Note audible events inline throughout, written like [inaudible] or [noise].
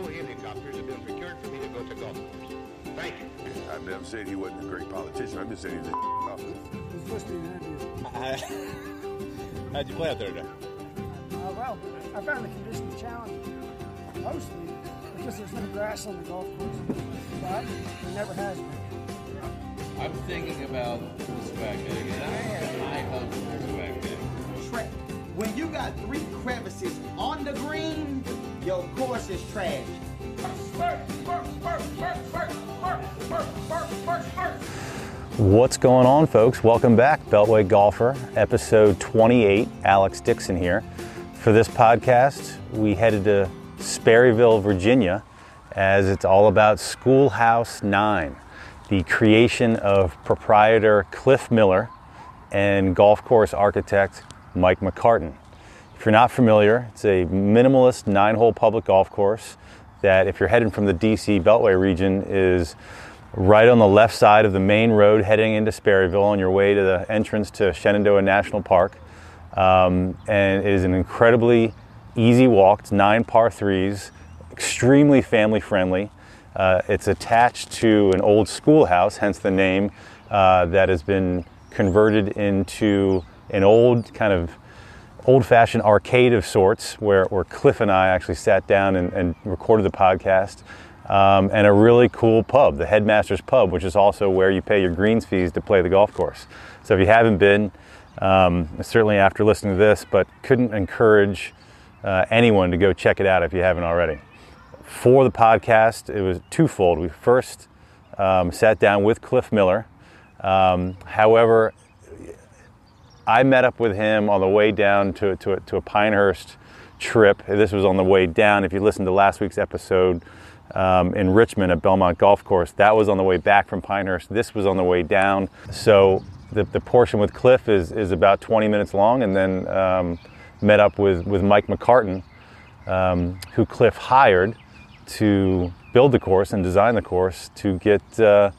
all helicopters have been procured for me to go to golf course. Thank you. I've never said he wasn't a great politician. I'm just saying he's a [laughs] off. was listening to you. How'd you play out there today? Uh, well, I found the conditions challenging, mostly because there's no grass on the golf course. But there never has been. I'm thinking about the swag bag, and I have high hopes for the swag bag. Tra- when you got three crevices on the green, your course is trash. What's going on, folks? Welcome back, Beltway Golfer, episode 28. Alex Dixon here. For this podcast, we headed to Sperryville, Virginia, as it's all about Schoolhouse 9, the creation of proprietor Cliff Miller and golf course architect Mike McCartin. If you're not familiar, it's a minimalist nine hole public golf course that, if you're heading from the DC Beltway region, is right on the left side of the main road heading into Sperryville on your way to the entrance to Shenandoah National Park. Um, and it is an incredibly easy walk. It's nine par threes, extremely family friendly. Uh, it's attached to an old schoolhouse, hence the name, uh, that has been converted into an old kind of old-fashioned arcade of sorts where, where cliff and i actually sat down and, and recorded the podcast um, and a really cool pub the headmaster's pub which is also where you pay your greens fees to play the golf course. So if you haven't been um, certainly after listening to this but couldn't encourage uh, anyone to go check it out if you haven't already. For the podcast it was twofold. We first um, sat down with cliff miller. Um, however I met up with him on the way down to, to, a, to a Pinehurst trip. This was on the way down. If you listened to last week's episode um, in Richmond at Belmont Golf Course, that was on the way back from Pinehurst. This was on the way down. So the, the portion with Cliff is, is about 20 minutes long, and then um, met up with, with Mike McCartin, um, who Cliff hired to build the course and design the course to get. Uh,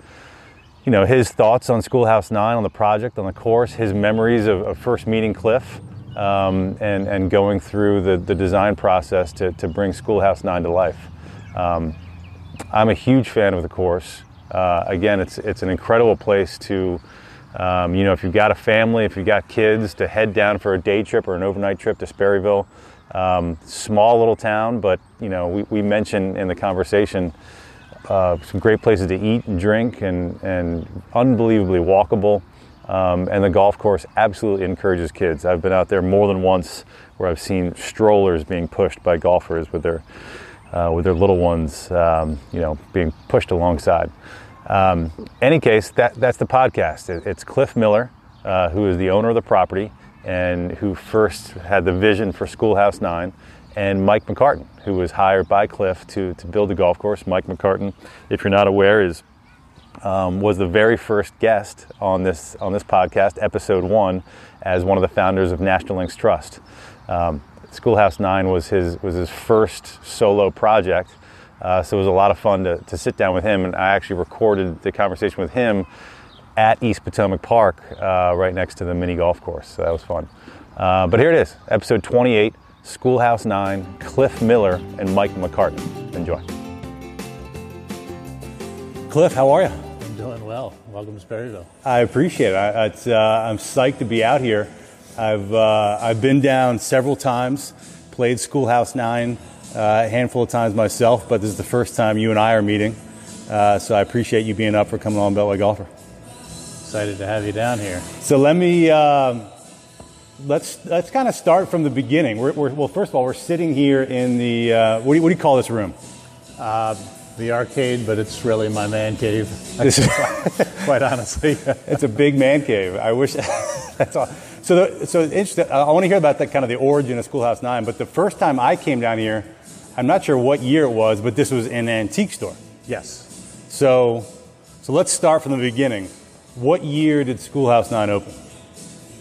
you know, his thoughts on Schoolhouse 9, on the project, on the course, his memories of, of first meeting Cliff, um, and, and going through the, the design process to, to bring Schoolhouse 9 to life. Um, I'm a huge fan of the course. Uh, again, it's, it's an incredible place to, um, you know, if you've got a family, if you've got kids, to head down for a day trip or an overnight trip to Sperryville. Um, small little town, but, you know, we, we mentioned in the conversation uh, some great places to eat and drink and, and unbelievably walkable. Um, and the golf course absolutely encourages kids. I've been out there more than once where I've seen strollers being pushed by golfers with their, uh, with their little ones, um, you know, being pushed alongside. Um, any case, that, that's the podcast. It, it's Cliff Miller, uh, who is the owner of the property and who first had the vision for Schoolhouse 9 and Mike McCartin, who was hired by Cliff to, to build the golf course. Mike McCartin, if you're not aware, is um, was the very first guest on this on this podcast, episode one, as one of the founders of National Links Trust. Um, Schoolhouse Nine was his was his first solo project, uh, so it was a lot of fun to, to sit down with him, and I actually recorded the conversation with him at East Potomac Park, uh, right next to the mini golf course. So that was fun. Uh, but here it is, episode 28. Schoolhouse 9, Cliff Miller, and Mike McCartin. Enjoy. Cliff, how are you? I'm doing well. Welcome to Sperryville. I appreciate it. I, it's, uh, I'm psyched to be out here. I've, uh, I've been down several times, played Schoolhouse 9 uh, a handful of times myself, but this is the first time you and I are meeting. Uh, so I appreciate you being up for coming on Beltway Golfer. Excited to have you down here. So let me um, let's let's kind of start from the beginning. We're, we're, well, first of all, we're sitting here in the uh, what, do you, what do you call this room? Uh, the arcade, but it's really my man cave. [laughs] [laughs] quite honestly, [laughs] it's a big man cave. I wish that's all. So, the, so interesting. I want to hear about that kind of the origin of Schoolhouse Nine. But the first time I came down here, I'm not sure what year it was, but this was an antique store. Yes. So, so let's start from the beginning. What year did Schoolhouse Nine open?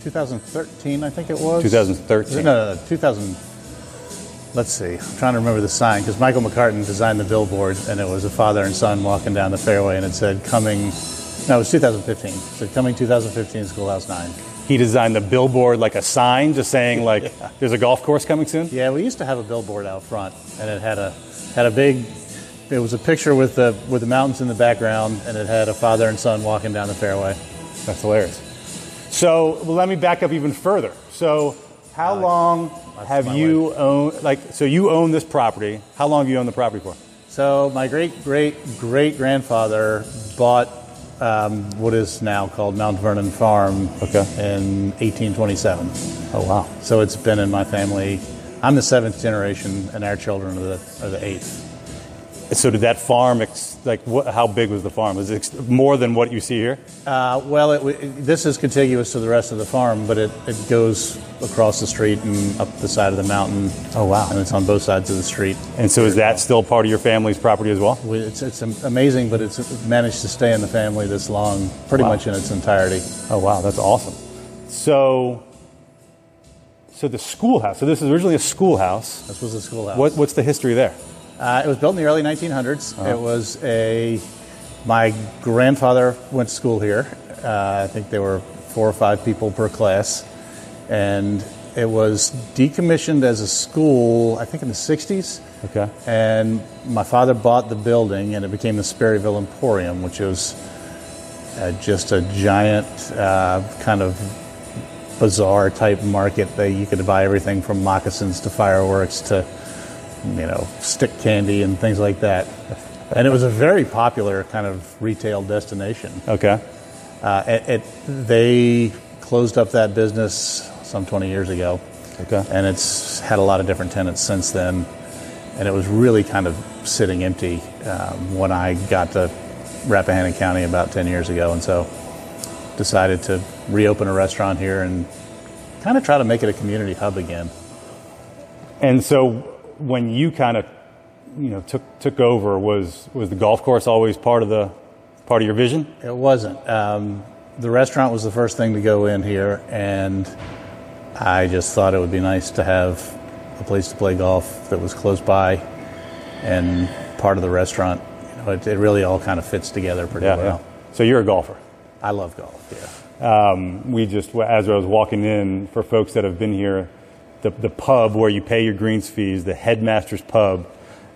2013, I think it was. 2013. No, no, no 2000. Let's see. I'm trying to remember the sign because Michael McCartin designed the billboard, and it was a father and son walking down the fairway, and it said "Coming." No, it was 2015. It said "Coming 2015, Schoolhouse 9." He designed the billboard like a sign, just saying like, [laughs] "There's a golf course coming soon." Yeah, we used to have a billboard out front, and it had a had a big. It was a picture with the with the mountains in the background, and it had a father and son walking down the fairway. That's hilarious. So well, let me back up even further. So how long have you owned? Like, so you own this property. How long have you owned the property for? So my great great great grandfather bought um, what is now called Mount Vernon Farm Okay. in 1827. Oh wow. So it's been in my family. I'm the seventh generation, and our children are the, are the eighth. So did that farm? Ex- like, what, how big was the farm? Was it ex- more than what you see here? Uh, well, it, w- this is contiguous to the rest of the farm, but it, it goes across the street and up the side of the mountain. Oh, wow. And it's on both sides of the street. And so is that still part of your family's property as well? It's, it's amazing, but it's managed to stay in the family this long, pretty Wow. much in its entirety. Oh wow, that's awesome. So, so the schoolhouse. So this is originally a schoolhouse. This was a schoolhouse. What, what's the history there? Uh, it was built in the early 1900s. It was a. My grandfather went to school here. Uh, I think there were four or five people per class, and it was decommissioned as a school. I think in the 60s. Okay. And my father bought the building, and it became the Sperryville Emporium, which was uh, just a giant uh, kind of bazaar type market that you could buy everything from moccasins to fireworks to you know stick candy and things like that. And it was a very popular kind of retail destination. Okay. Uh, it, it, they closed up that business some 20 years ago. Okay. And it's had a lot of different tenants since then. And it was really kind of sitting empty um, when I got to Rappahannock County about 10 years ago. And so decided to reopen a restaurant here and kind of try to make it a community hub again. And so when you kind of, you know, took took over, was was the golf course always part of the part of your vision? It wasn't. Um, the restaurant was the first thing to go in here, and I just thought it would be nice to have a place to play golf that was close by and part of the restaurant. You know, it, it really all kind of fits together pretty well. So you're a golfer. I love golf. Yeah. Um, we just, as I was walking in, for folks that have been here, the, the pub where you pay your greens fees, the headmaster's pub,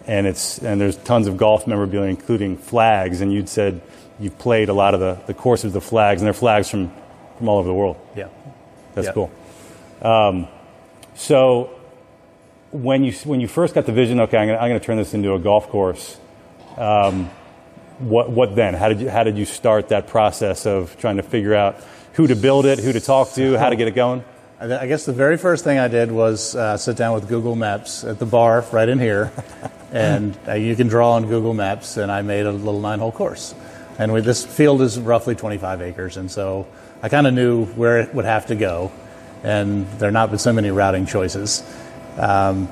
and it's and there's tons of golf memorabilia, including flags. And you'd said you've played a lot of the, the courses, the flags, and they're flags from, from all over the world. Yeah. That's Yeah. cool. Um, so when you when you first got the vision, okay, I'm I'm gonna turn this into a golf course. Um, what what then? How did you how did you start that process of trying to figure out who to build it, who to talk to, how to get it going? I guess the very first thing I did was uh, sit down with Google Maps at the bar right in here, [laughs] and uh, you can draw on Google Maps, and I made a little nine-hole course. And we, this field is roughly 25 acres, and so I kind of knew where it would have to go, and there are not been so many routing choices. Um,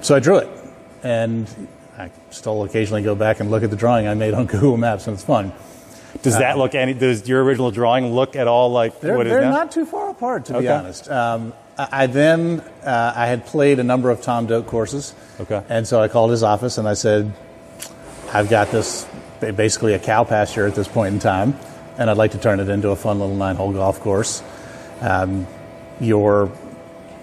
so I drew it, and I still occasionally go back and look at the drawing I made on [laughs] Google Maps, and it's fun. Does that look any? Does your original drawing look at all like They're, what they're now? not too far apart, to be honest. Um, I, I then uh, I had played a number of Tom Doak courses, Okay. and so I called his office and I said, "I've got this basically a cow pasture at this point in time, and I'd like to turn it into a fun little nine-hole golf course. Um, your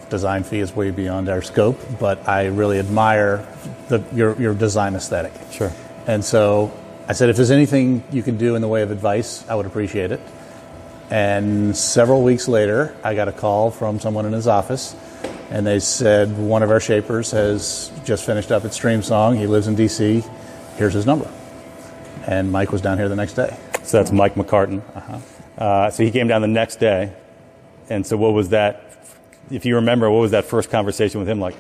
design fee is way beyond our scope, but I really admire the, your your design aesthetic. Sure. And so I said, if there's anything you can do in the way of advice, I would appreciate it. And several weeks later, I got a call from someone in his office, and they said one of our shapers has just finished up at Streamsong. He lives in D.C. Here's his number. And Mike was down here the next day. So that's Mike McCartin. Uh, so he came down the next day, and so what was that? If you remember, what was that first conversation with him like?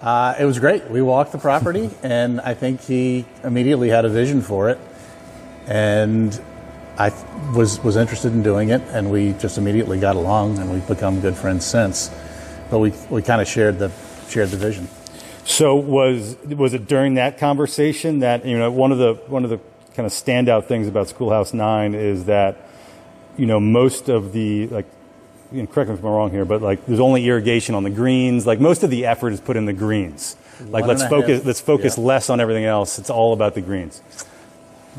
Uh, it was great. We walked the property, and I think he immediately had a vision for it, and I was was interested in doing it, and we just immediately got along, and we've become good friends since. But we we kind of shared the shared the vision. So was was it during that conversation that you know one of the one of the kind of standout things about Schoolhouse Nine is that you know most of the like you know, correct me if I'm wrong here, but like there's only irrigation on the greens. Like most of the effort is put in the greens. Like One let's focus half. let's focus Yeah. less on everything else. It's all about the greens.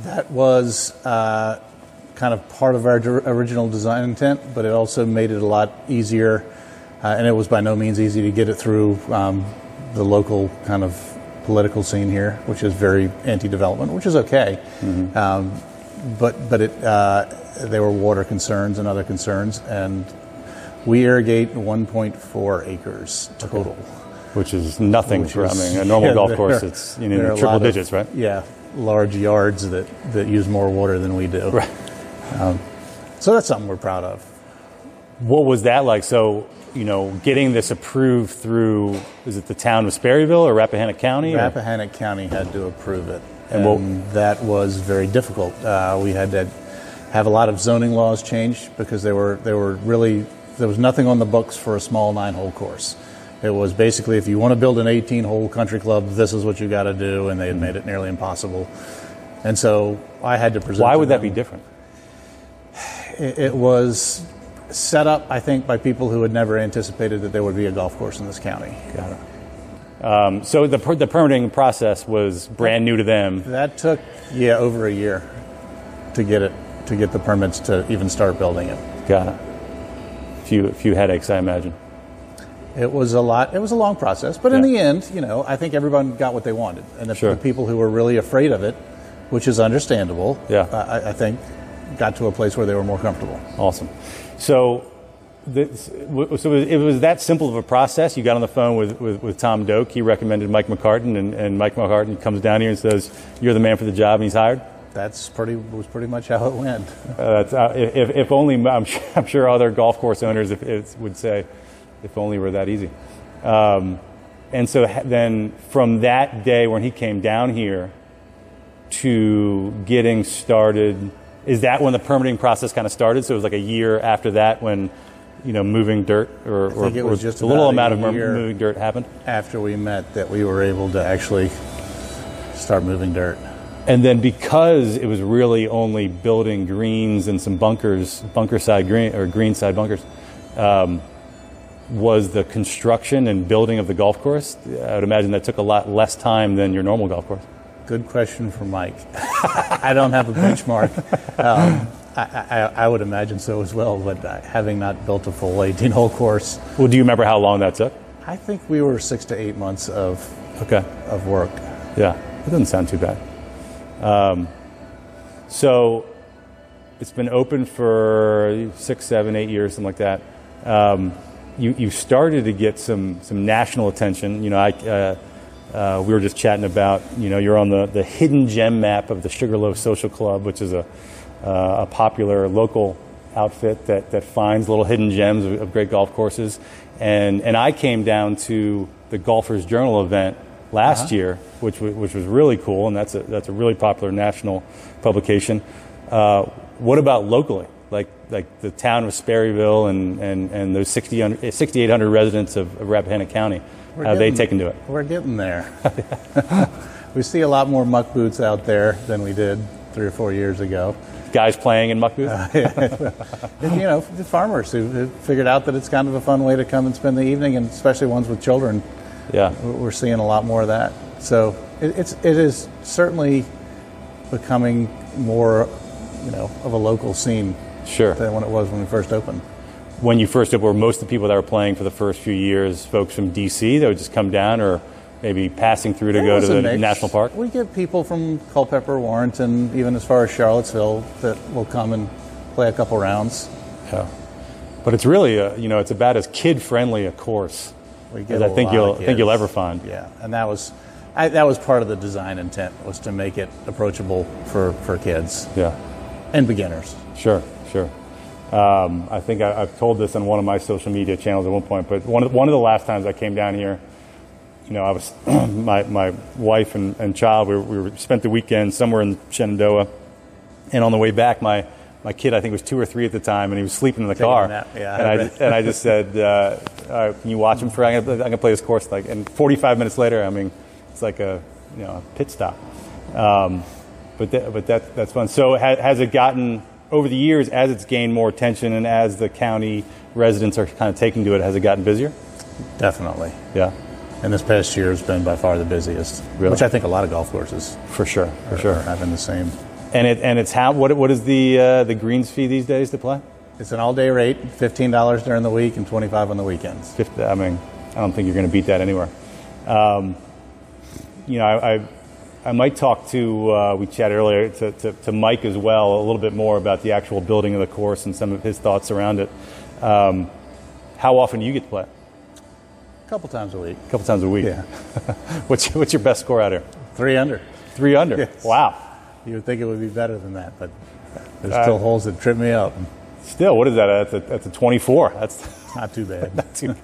That was uh, kind of part of our original design intent, but it also made it a lot easier, uh, and it was by no means easy to get it through um, the local kind of political scene here, which is very anti-development, which is okay. Um, but but it uh, there were water concerns and other concerns, and we irrigate 1.4 acres total. Which is nothing which for, is- I mean, a normal [laughs] yeah, golf course, it's, you know, triple lot of- digits, right? Yeah, large yards that, that use more water than we do. Right. Um, so that's something we're proud of. What was that like? So, you know, getting this approved through, is it the town of Sperryville or Rappahannock County? or- Rappahannock County had to approve it, And and, what- that was very difficult. Uh, we had to have a lot of zoning laws changed because they were they were really there was nothing on the books for a small nine-hole course. It was basically if you want to build an 18-hole country club, this is what you got to do, and they had made it nearly impossible. And so I had to present. Why would that be different? It, it was set up, I think, by people who had never anticipated that there would be a golf course in this county. Got it. Um, so the, per- the permitting process was brand new to them. That took yeah over a year to get it to get the permits to even start building it. Got it. Few, few headaches, I imagine. It was a lot. It was a long process, but in Yeah. the end, you know, I think everyone got what they wanted, and the, Sure. the people who were really afraid of it, which is understandable, Yeah. I, I think, got to a place where they were more comfortable. Awesome. So, this, so it was that simple of a process. You got on the phone with, with, with Tom Doak. He recommended Mike McCartin, and, and Mike McCartin comes down here and says, "You're the man for the job," and he's hired. That's pretty was pretty much how it went. Uh, that's, uh, if, if only I'm sure, [laughs] I'm sure other golf course owners if, if would say, if only were that easy. Um, and so then from that day when he came down here to getting started, is that when the permitting process kind of started? So it was like a year after that when, you know, moving dirt or, or, think it was or just a little amount of moving dirt happened. After we met, that we were able to actually start moving dirt. And then because it was really only building greens and some bunkers, bunker side green or green side bunkers, um, was the construction and building of the golf course. I would imagine that took a lot less time than your normal golf course. Good question for Mike. [laughs] I don't have a benchmark. Um, I, I, I would imagine so as well, but uh, having not built a full 18-hole course, Well, do you remember how long that took? I think we were six to eight months of Okay. of work. Yeah, it doesn't sound too bad. Um, so it's been open for six, seven, eight years, something like that. Um, you, you started to get some, some national attention. You know, I, uh, uh, we were just chatting about, you know, you're on the, the hidden gem map of the Sugarloaf Social Club, which is a, uh, a popular local outfit that, that finds little hidden gems of, of great golf courses. And, and I came down to the Golfers Journal event last year, which, which was really cool, and that's a, that's a really popular national publication. Uh, what about locally? Like, like the town of Sperryville and, and, and those 60 under- 6,800 residents of, of Rappahannock County, We're how have they getting- taken to it? We're getting there. [laughs] we see a lot more muck boots out there than we did three or four years ago. Guys playing in muck boots? [laughs] And, you know, the farmers who figured out that it's kind of a fun way to come and spend the evening, and especially ones with children. Yeah. We're seeing a lot more of that. So it, it's it is certainly becoming more, you know, of a local scene Sure. than when it was when we first opened. when you first opened, were most of the people that were playing for the first few years folks from DC that would just come down or maybe passing through to It go to the mix. national park? We get people from Culpeper, Warrenton, even as far as Charlottesville that will come and play a couple rounds. Yeah. But it's really, a, you know, it's about as kid friendly a course We as get I think you'll think you'll ever find. Yeah, and that was I, that was part of the design intent was to make it approachable for, for kids Yeah. and beginners. Sure, sure. Um, I think I, I've told this on one of my social media channels at one point, but one of, one of the last times I came down here, you know, I was [clears throat] my, my wife and, and child. We, were, we were spent the weekend somewhere in Shenandoah, and on the way back, my my kid I think was two or three at the time, and he was sleeping in the Taking car. nap, yeah, and I and I just said, uh, right, "Can you watch him for? I'm gonna, I'm gonna play this course." Like, and 45 minutes later, I mean, it's like a you know a pit stop. Um, but that, but that, that's fun. So ha, has it gotten over the years as it's gained more attention and as the county residents are kind of taking to it? Has it gotten busier? Definitely. Yeah, And this past year has been by far the busiest, Really? which I think a lot of golf courses for sure, for are, sure. are having the same. And it and it's how what what is the uh, the greens fee these days to play? It's an all-day rate, fifteen dollars during the week and twenty-five on the weekends. 50, I mean, I don't think you're going to beat that anywhere. Um, you know, I, I, I might talk to, uh, we chatted earlier, to, to, to Mike as well, a little bit more about the actual building of the course and some of his thoughts around it. Um, how often do you get to play? A couple times a week. A couple times a week. Yeah. [laughs] what's, what's your best score out here? Three under. Three under. Yes. Wow. You would think it would be better than that, but there's Uh, still holes that trip me up. Still, what is that? That's a, that's a 24. That's [laughs] Not too bad. [laughs] not too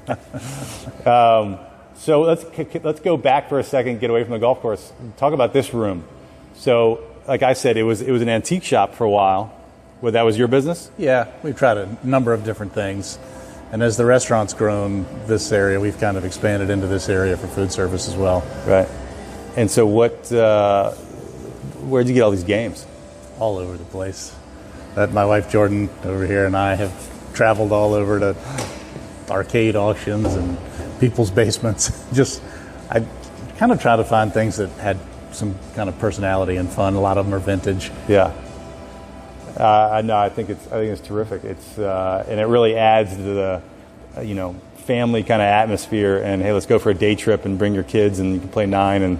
um, so let's let's go back for a second, get away from the golf course. Talk about this room. So, like I said, it was it was an antique shop for a while. Well, that was your business. yeah, we've tried a number of different things. And as the restaurant's grown this area, we've kind of expanded into this area for food service as well. Right. And so, what? Uh, where'd you get all these games? all over the place. That my wife Jordan over here and I have traveled all over to arcade auctions and people's [laughs] basements. Just I kind of try to find things that had some kind of personality and fun. A lot of them are vintage. Yeah. Uh, I know. I think it's. I think it's terrific. It's uh, and it really adds to the, uh, you know, family kind of atmosphere. And hey, let's go for a day trip and bring your kids and you can play nine and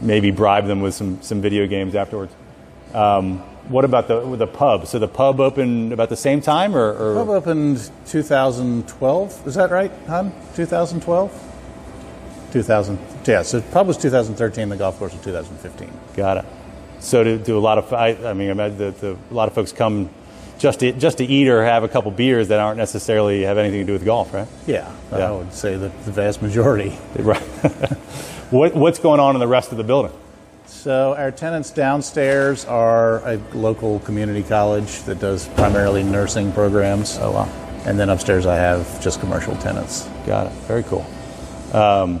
maybe bribe them with some some video games afterwards. Um, what about the the pub? So the pub opened about the same time, or, or Pub opened 2012. Is that right, hon? 2012. 2000. Yeah. So pub was 2013. The golf course was 2015. got it? So do, do a lot of I, I mean, I that the, a lot of folks come just to just to eat or have a couple beers that aren't necessarily have anything to do with golf, right? Yeah, Yeah. I would say that the vast majority. [laughs] Right. [laughs] what, what's going on in the rest of the building? So our tenants downstairs are a local community college that does primarily nursing programs. Oh, wow. And then upstairs I have just commercial tenants. Got it. Very cool. Um,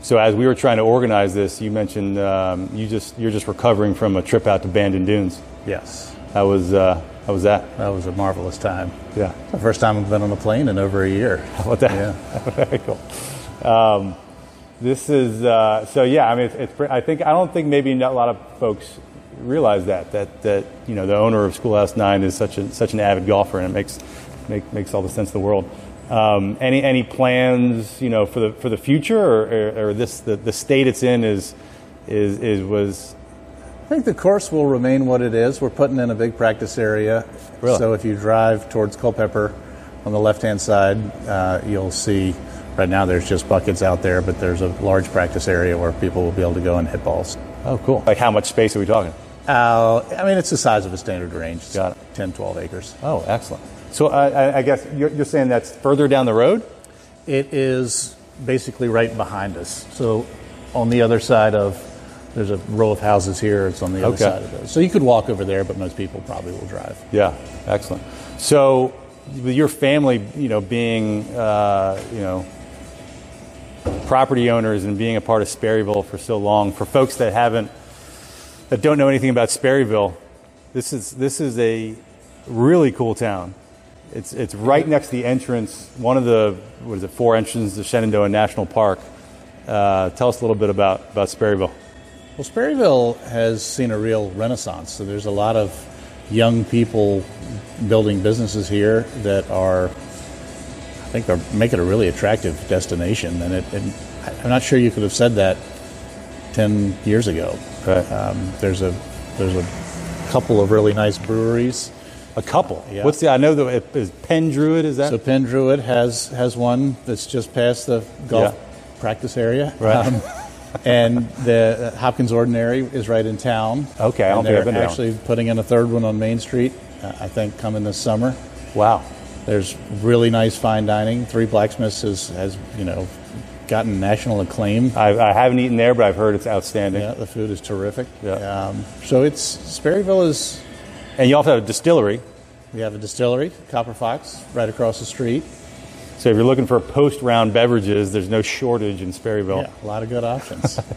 so as we were trying to organize this, you mentioned um, you just you're just recovering from a trip out to Bandon Dunes. Yes, How was uh, how was that? that was a marvelous time. Yeah. The first time I've been on a plane in over a year. How about that? Yeah. [laughs] Very cool. Um, this is uh, so yeah. I mean, it's, it's I think I don't think maybe not a lot of folks realize that that that you know the owner of Schoolhouse Nine is such a such an avid golfer, and it makes make, makes all the sense in the world. Um, any any plans you know for the for the future, or, or, or this the, the state it's in is is is was I think the course will remain what it is. We're putting in a big practice area. Really? So if you drive towards Culpeper on the left hand side, uh, you'll see right now there's just buckets out there, but there's a large practice area where people will be able to go and hit balls. oh cool. Like how much space are we talking? Uh, I mean, it's the size of a standard range. It's Got it. 10, 12 acres. Oh, excellent. So I, I, I guess you're, you're saying that's further down the road. It is basically right behind us. So on the other side of, there's a row of houses here. It's on the other Okay. side of those. So you could walk over there, but most people probably will drive. Yeah, excellent. So, with your family, you know, being, uh, you know, property owners and being a part of Sperryville for so long, for folks that haven't, that don't know anything about Sperryville, this is this is a really cool town. It's it's right next to the entrance, one of the what is it, four entrances to Shenandoah National Park. Uh, tell us a little bit about about Sperryville. Well, Sperryville has seen a real renaissance. So there's a lot of young people building businesses here that are, I think, are making it a really attractive destination. And, it, and I'm not sure you could have said that 10 years ago. Right. Um, there's a there's a couple of really nice breweries. A couple. Yeah. What's the? I know it is Pen Druid. Is that? So Pen Druid has has one that's just past the golf Yeah. practice area. Um, Right. and the uh, Hopkins Ordinary is right in town. Okay, I don't and think I've they're been actually putting in a third one on Main Street. Uh, I think coming this summer. wow. There's really nice fine dining. Three Blacksmiths has, has you know gotten national acclaim. I, I haven't eaten there, but I've heard it's outstanding. Yeah, the food is terrific. Yeah. Um, so it's Sperryville is. And you also have a distillery. We have a distillery, Copper Fox, right across the street. So if you're looking for post-round beverages, there's no shortage in Sperryville. Yeah, a lot of good options. [laughs]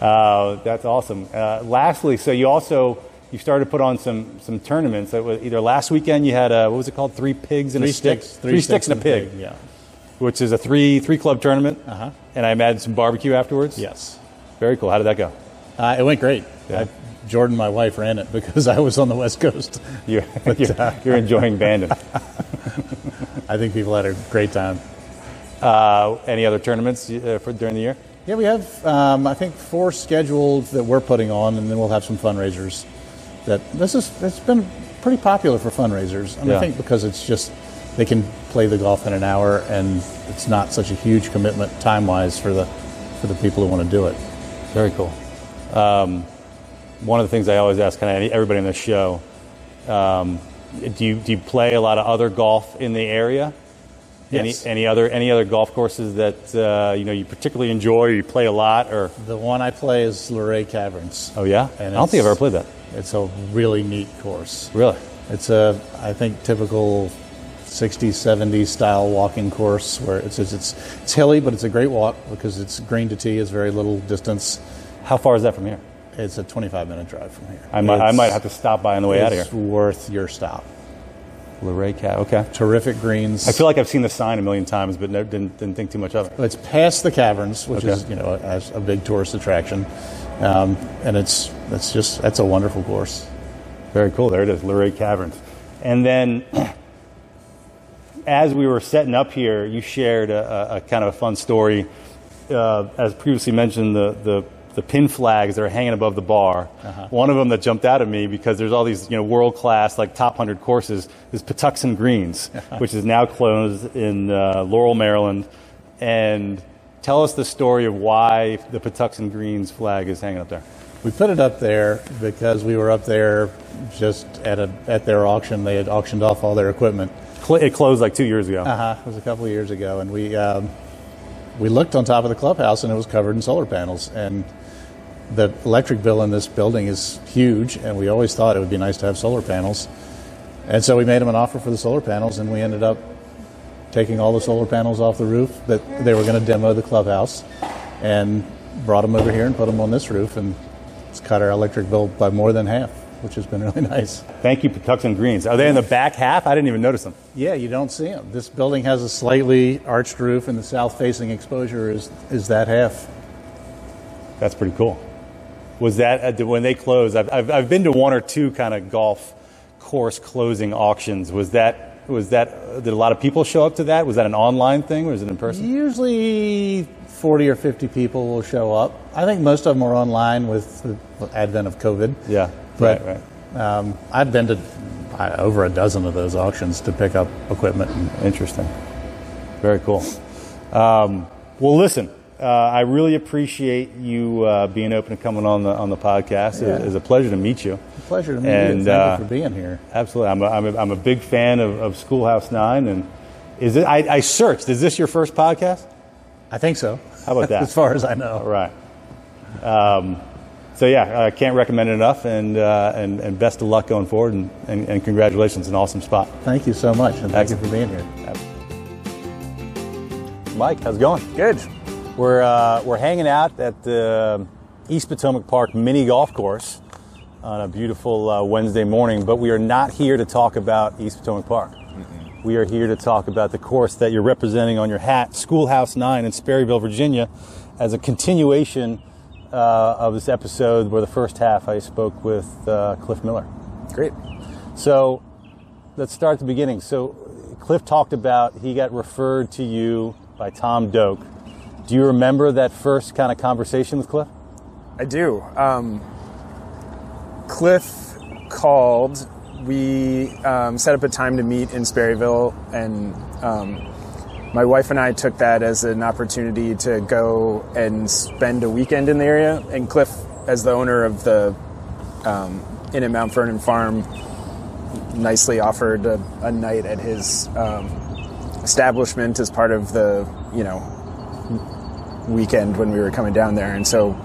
Uh, that's awesome. Uh, lastly, so you also you started to put on some some tournaments. That was either last weekend you had a, what was it called? Three pigs and three a stick. sticks, three, sticks and a pig, Yeah. which is a three three club tournament. Uh-huh. And I imagine some barbecue afterwards. Yes. Very cool. How did that go? Uh, it went great. Yeah. I, Jordan, my wife, ran it because I was on the West Coast. [laughs] You're, you're, you're enjoying Bandon. [laughs] [laughs] I think people had a great time. Uh, any other tournaments uh, for, during the year? Yeah, we have, um, I think, four scheduled that we're putting on, and then we'll have some fundraisers. That this is it's been pretty popular for fundraisers, and Yeah. I think because it's just they can play the golf in an hour, and it's not such a huge commitment time wise for the for the people who want to do it. Very cool. Um, one of the things I always ask kind of everybody on the show: um, Do you do you play a lot of other golf in the area? Yes. Any any other any other golf courses that uh, you know you particularly enjoy? Or you play a lot, or The one I play is Luray Caverns. oh yeah, And I don't think I've ever played that. It's a really neat course. Really? It's a, I think, typical 60s, 70s style walking course where it's, it's, it's, it's hilly, but it's a great walk because it's green to tee it's very little distance. How far is that from here? It's a 25 minute drive from here. I might I might have to stop by on the way out of It's worth your stop. Luray Cat. Okay. Terrific greens. I feel like I've seen the sign a million times, but no, didn't didn't think too much of it. it's past the caverns, which Okay. is you know a, a big tourist attraction, um, and it's it's just that's a wonderful course. Very cool. There it is, Luray Caverns. And then, [clears throat] as we were setting up here, you shared a, a, a kind of a fun story. Uh, as previously mentioned, the, the, the pin flags that are hanging above the bar. One of them that jumped out at me because there's all these you know world class like top hundred courses is Patuxent Greens, [laughs] which is now closed in uh, Laurel, Maryland. And tell us the story of why the Patuxent Greens flag is hanging up there. We put it up there because we were up there just at a at their auction. They had auctioned off all their equipment. It closed like two years ago. Uh huh. It was a couple of years ago, and we um, we looked on top of the clubhouse, and it was covered in solar panels. And the electric bill in this building is huge, and we always thought it would be nice to have solar panels. And so we made them an offer for the solar panels, and we ended up taking all the solar panels off the roof that they were going to demo the clubhouse, and brought them over here and put them on this roof, and it's cut our electric bill by more than half, which has been [laughs] really nice. Thank you, Patuxent Greens. Are they in the back half? I didn't even notice them. Yeah, you don't see them. This building has a slightly arched roof, and the south-facing exposure is is that half. That's pretty cool. Was that uh, when they closed? I've, I've, I've been to one or two kind of golf course closing auctions. Was that was that did a lot of people show up to that? Was that an online thing or was it in person? Usually, forty or fifty people will show up. I think most of them are online with the advent of COVID. Yeah, But right, right. Um, I've been to uh, over a dozen of those auctions to pick up equipment. Interesting. Very cool. Um, well, listen, uh, I really appreciate you uh, being open and coming on the on the podcast. Yeah. It was a pleasure to meet you. pleasure to meet And, you. Thank uh, you for being here. Absolutely, I'm a, I'm a, I'm a big fan of, of Schoolhouse Nine, and is it? I, I searched. Is this your first podcast? I think so. How about [laughs] that? as far as I know. All right. Um, so yeah, I can't recommend it enough, and uh, and and best of luck going forward, and, and, and congratulations, an awesome spot. Thank you so much, and thank you for being here. Mike, how's it going? Good. We're uh, we're hanging out at the East Potomac Park mini golf course on a beautiful uh, Wednesday morning, but we are not here to talk about East Potomac Park. We are here to talk about the course that you're representing on your hat, Schoolhouse Nine in Sperryville, Virginia, as a continuation uh, of this episode where the first half I spoke with uh, Cliff Miller. Great. So let's start at the beginning. So Cliff talked about he got referred to you by Tom Doak. Do you remember that first kind of conversation with Cliff? I do. Um, Cliff called. We um, set up a time to meet in Sperryville, and um, my wife and I took that as an opportunity to go and spend a weekend in the area. And Cliff, as the owner of the um, Inn at Mount Vernon Farm, nicely offered a, a night at his um, establishment as part of the, you know, weekend when we were coming down there. And so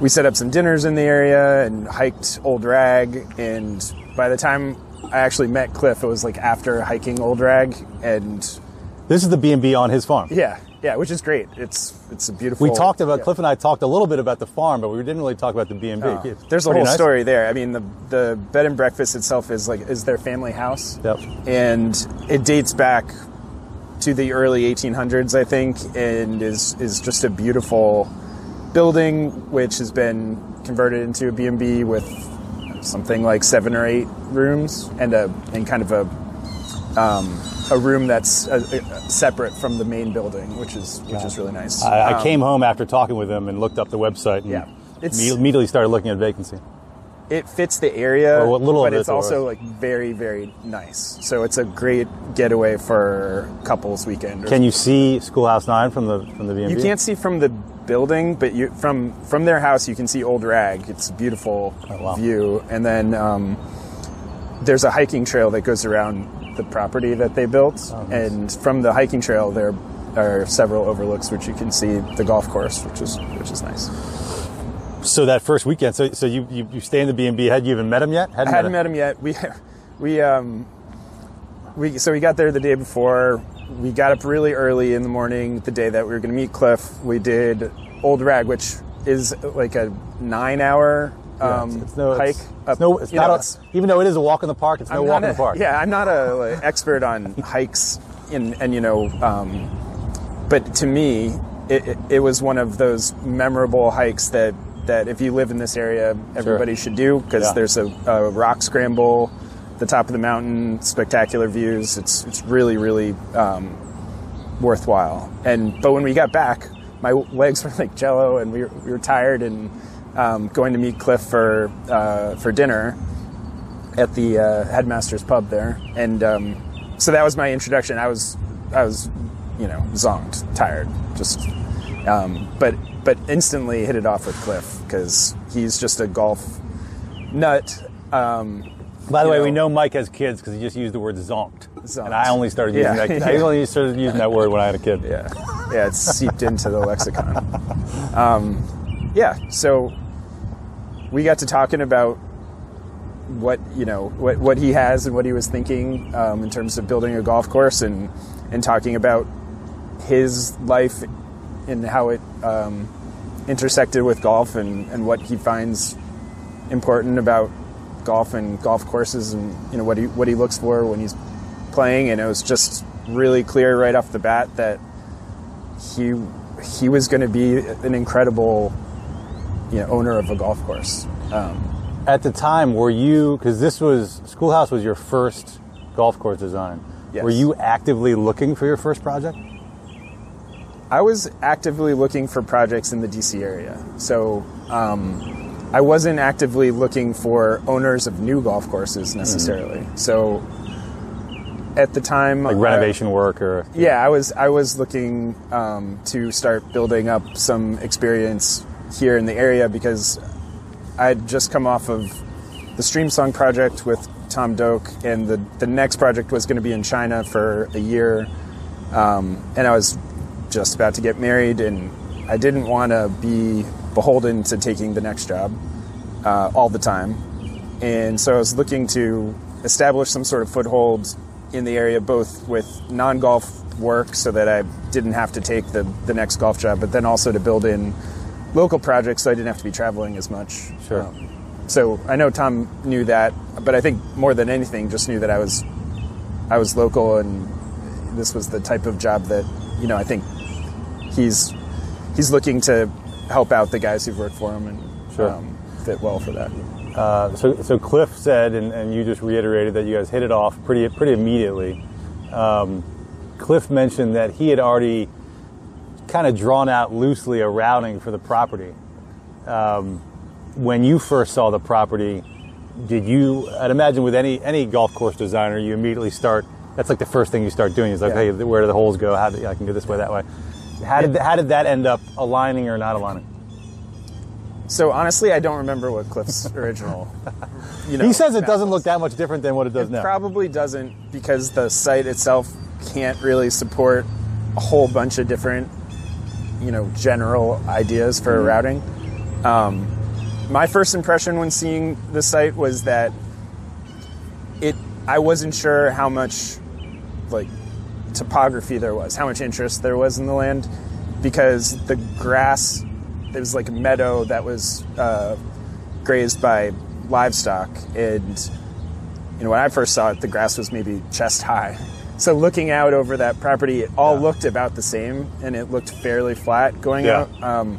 we set up some dinners in the area and hiked Old Rag. And by the time I actually met Cliff, it was like after hiking Old Rag. And This is the B&B on his farm. yeah, yeah, which is great. It's it's a beautiful. We talked about yeah. Cliff and I talked a little bit about the farm, but we didn't really talk about the B&B. Oh, there's a whole nice. story there. I mean, the the bed and breakfast itself is like is their family house. Yep. and it dates back to the early 1800s, I think, and is is just a beautiful building which has been converted into a B&B with something like seven or eight rooms and a and kind of a um, a room that's uh, uh, separate from the main building, which is which is really nice. I, I Um, came home after talking with him and looked up the website and Yeah. Immediately started looking at vacancy. It fits the area, little but it's also was. like very very nice. So it's a great getaway for couples weekend. or Can you see Schoolhouse Nine from the from the B&B? You can't see from the building, but you from from their house you can see Old Rag. It's a beautiful Oh, wow. view, and then um, there's a hiking trail that goes around the property that they built, Oh, nice. and from the hiking trail there are several overlooks which you can see the golf course, which is which is nice. So that first weekend, so so you you, you stay in the B and B. Had you even met him yet? I hadn't met him yet. We [laughs] we um we so we got there the day before. We got up really early in the morning the day that we were going to meet Cliff. We did Old Rag, which is like a nine-hour Yeah, um, it's, it's no, hike. It's, up- it's no, it's not. know, a, it's- even though it is a walk in the park, it's no walk not in the park. Yeah, I'm not a like, expert on [laughs] hikes, and and you know, um, but to me, it, it, it was one of those memorable hikes that that if you live in this area, everybody should do because Yeah. there's a, a rock scramble, the top of the mountain, spectacular views. It's it's really really um, worthwhile. And but when we got back, my legs [laughs] were like jello, and we were, we were tired and um, going to meet Cliff for uh, for dinner at the uh, headmaster's pub there, and um, so that was my introduction. I was I was you know zonked, tired, just um, but but instantly hit it off with Cliff because he's just a golf nut. Um, By the way, know- we know Mike has kids because he just used the word zonked. Zonked. And I only started using Yeah. that. I only started using that word when I had a kid. Yeah, yeah, it's seeped into the lexicon. Um, yeah, so we got to talking about what you know what what he has and what he was thinking um, in terms of building a golf course and and talking about his life and how it um, intersected with golf and, and what he finds important about golf and golf courses and you know what he what he looks for when he's playing and it was just really clear right off the bat that he he was going to be an incredible you know owner of a golf course um, At the time, were you because this was Schoolhouse was your first golf course design? Yes. Were you actively looking for your first project? I was actively looking for projects in the DC area. So um, I wasn't actively looking for owners of new golf courses necessarily. So at the time, Like uh, renovation work or yeah, I was I was looking um, to start building up some experience here in the area because I'd just come off of the Streamsong project with Tom Doak, and the the next project was going to be in China for a year, um, and I was just about to get married, and I didn't want to be beholden to taking the next job uh, all the time, and so I was looking to establish some sort of foothold in the area, both with non-golf work, so that I didn't have to take the the next golf job, but then also to build in local projects, so I didn't have to be traveling as much. Sure. Um, so I know Tom knew that, but I think more than anything, just knew that I was I was local, and this was the type of job that you know I think he's he's looking to help out the guys who've worked for him and Sure. um, fit well for that. Uh, so, so Cliff said, and, and you just reiterated that you guys hit it off pretty pretty immediately. Um, Cliff mentioned that he had already kind of drawn out loosely a routing for the property. Um, when you first saw the property, did you? I'd imagine with any any golf course designer, you immediately start. That's like the first thing you start doing is like, Yeah. hey, where do the holes go? How do, I can go this way, that way. How did how did that end up aligning or not aligning? So honestly, I don't remember what Cliff's [laughs] original. You know, he says it doesn't was. look that much different than what it does It now. probably doesn't because the site itself can't really support a whole bunch of different, you know, general ideas for routing. Um, my first impression when seeing the site was that it. I wasn't sure how much, like, topography there was, how much interest there was in the land, because the grass. It was like a meadow that was uh, grazed by livestock, and you know, when I first saw it, the grass was maybe chest high. So looking out over that property, it all Yeah. looked about the same, and it looked fairly flat going Yeah. out. Um,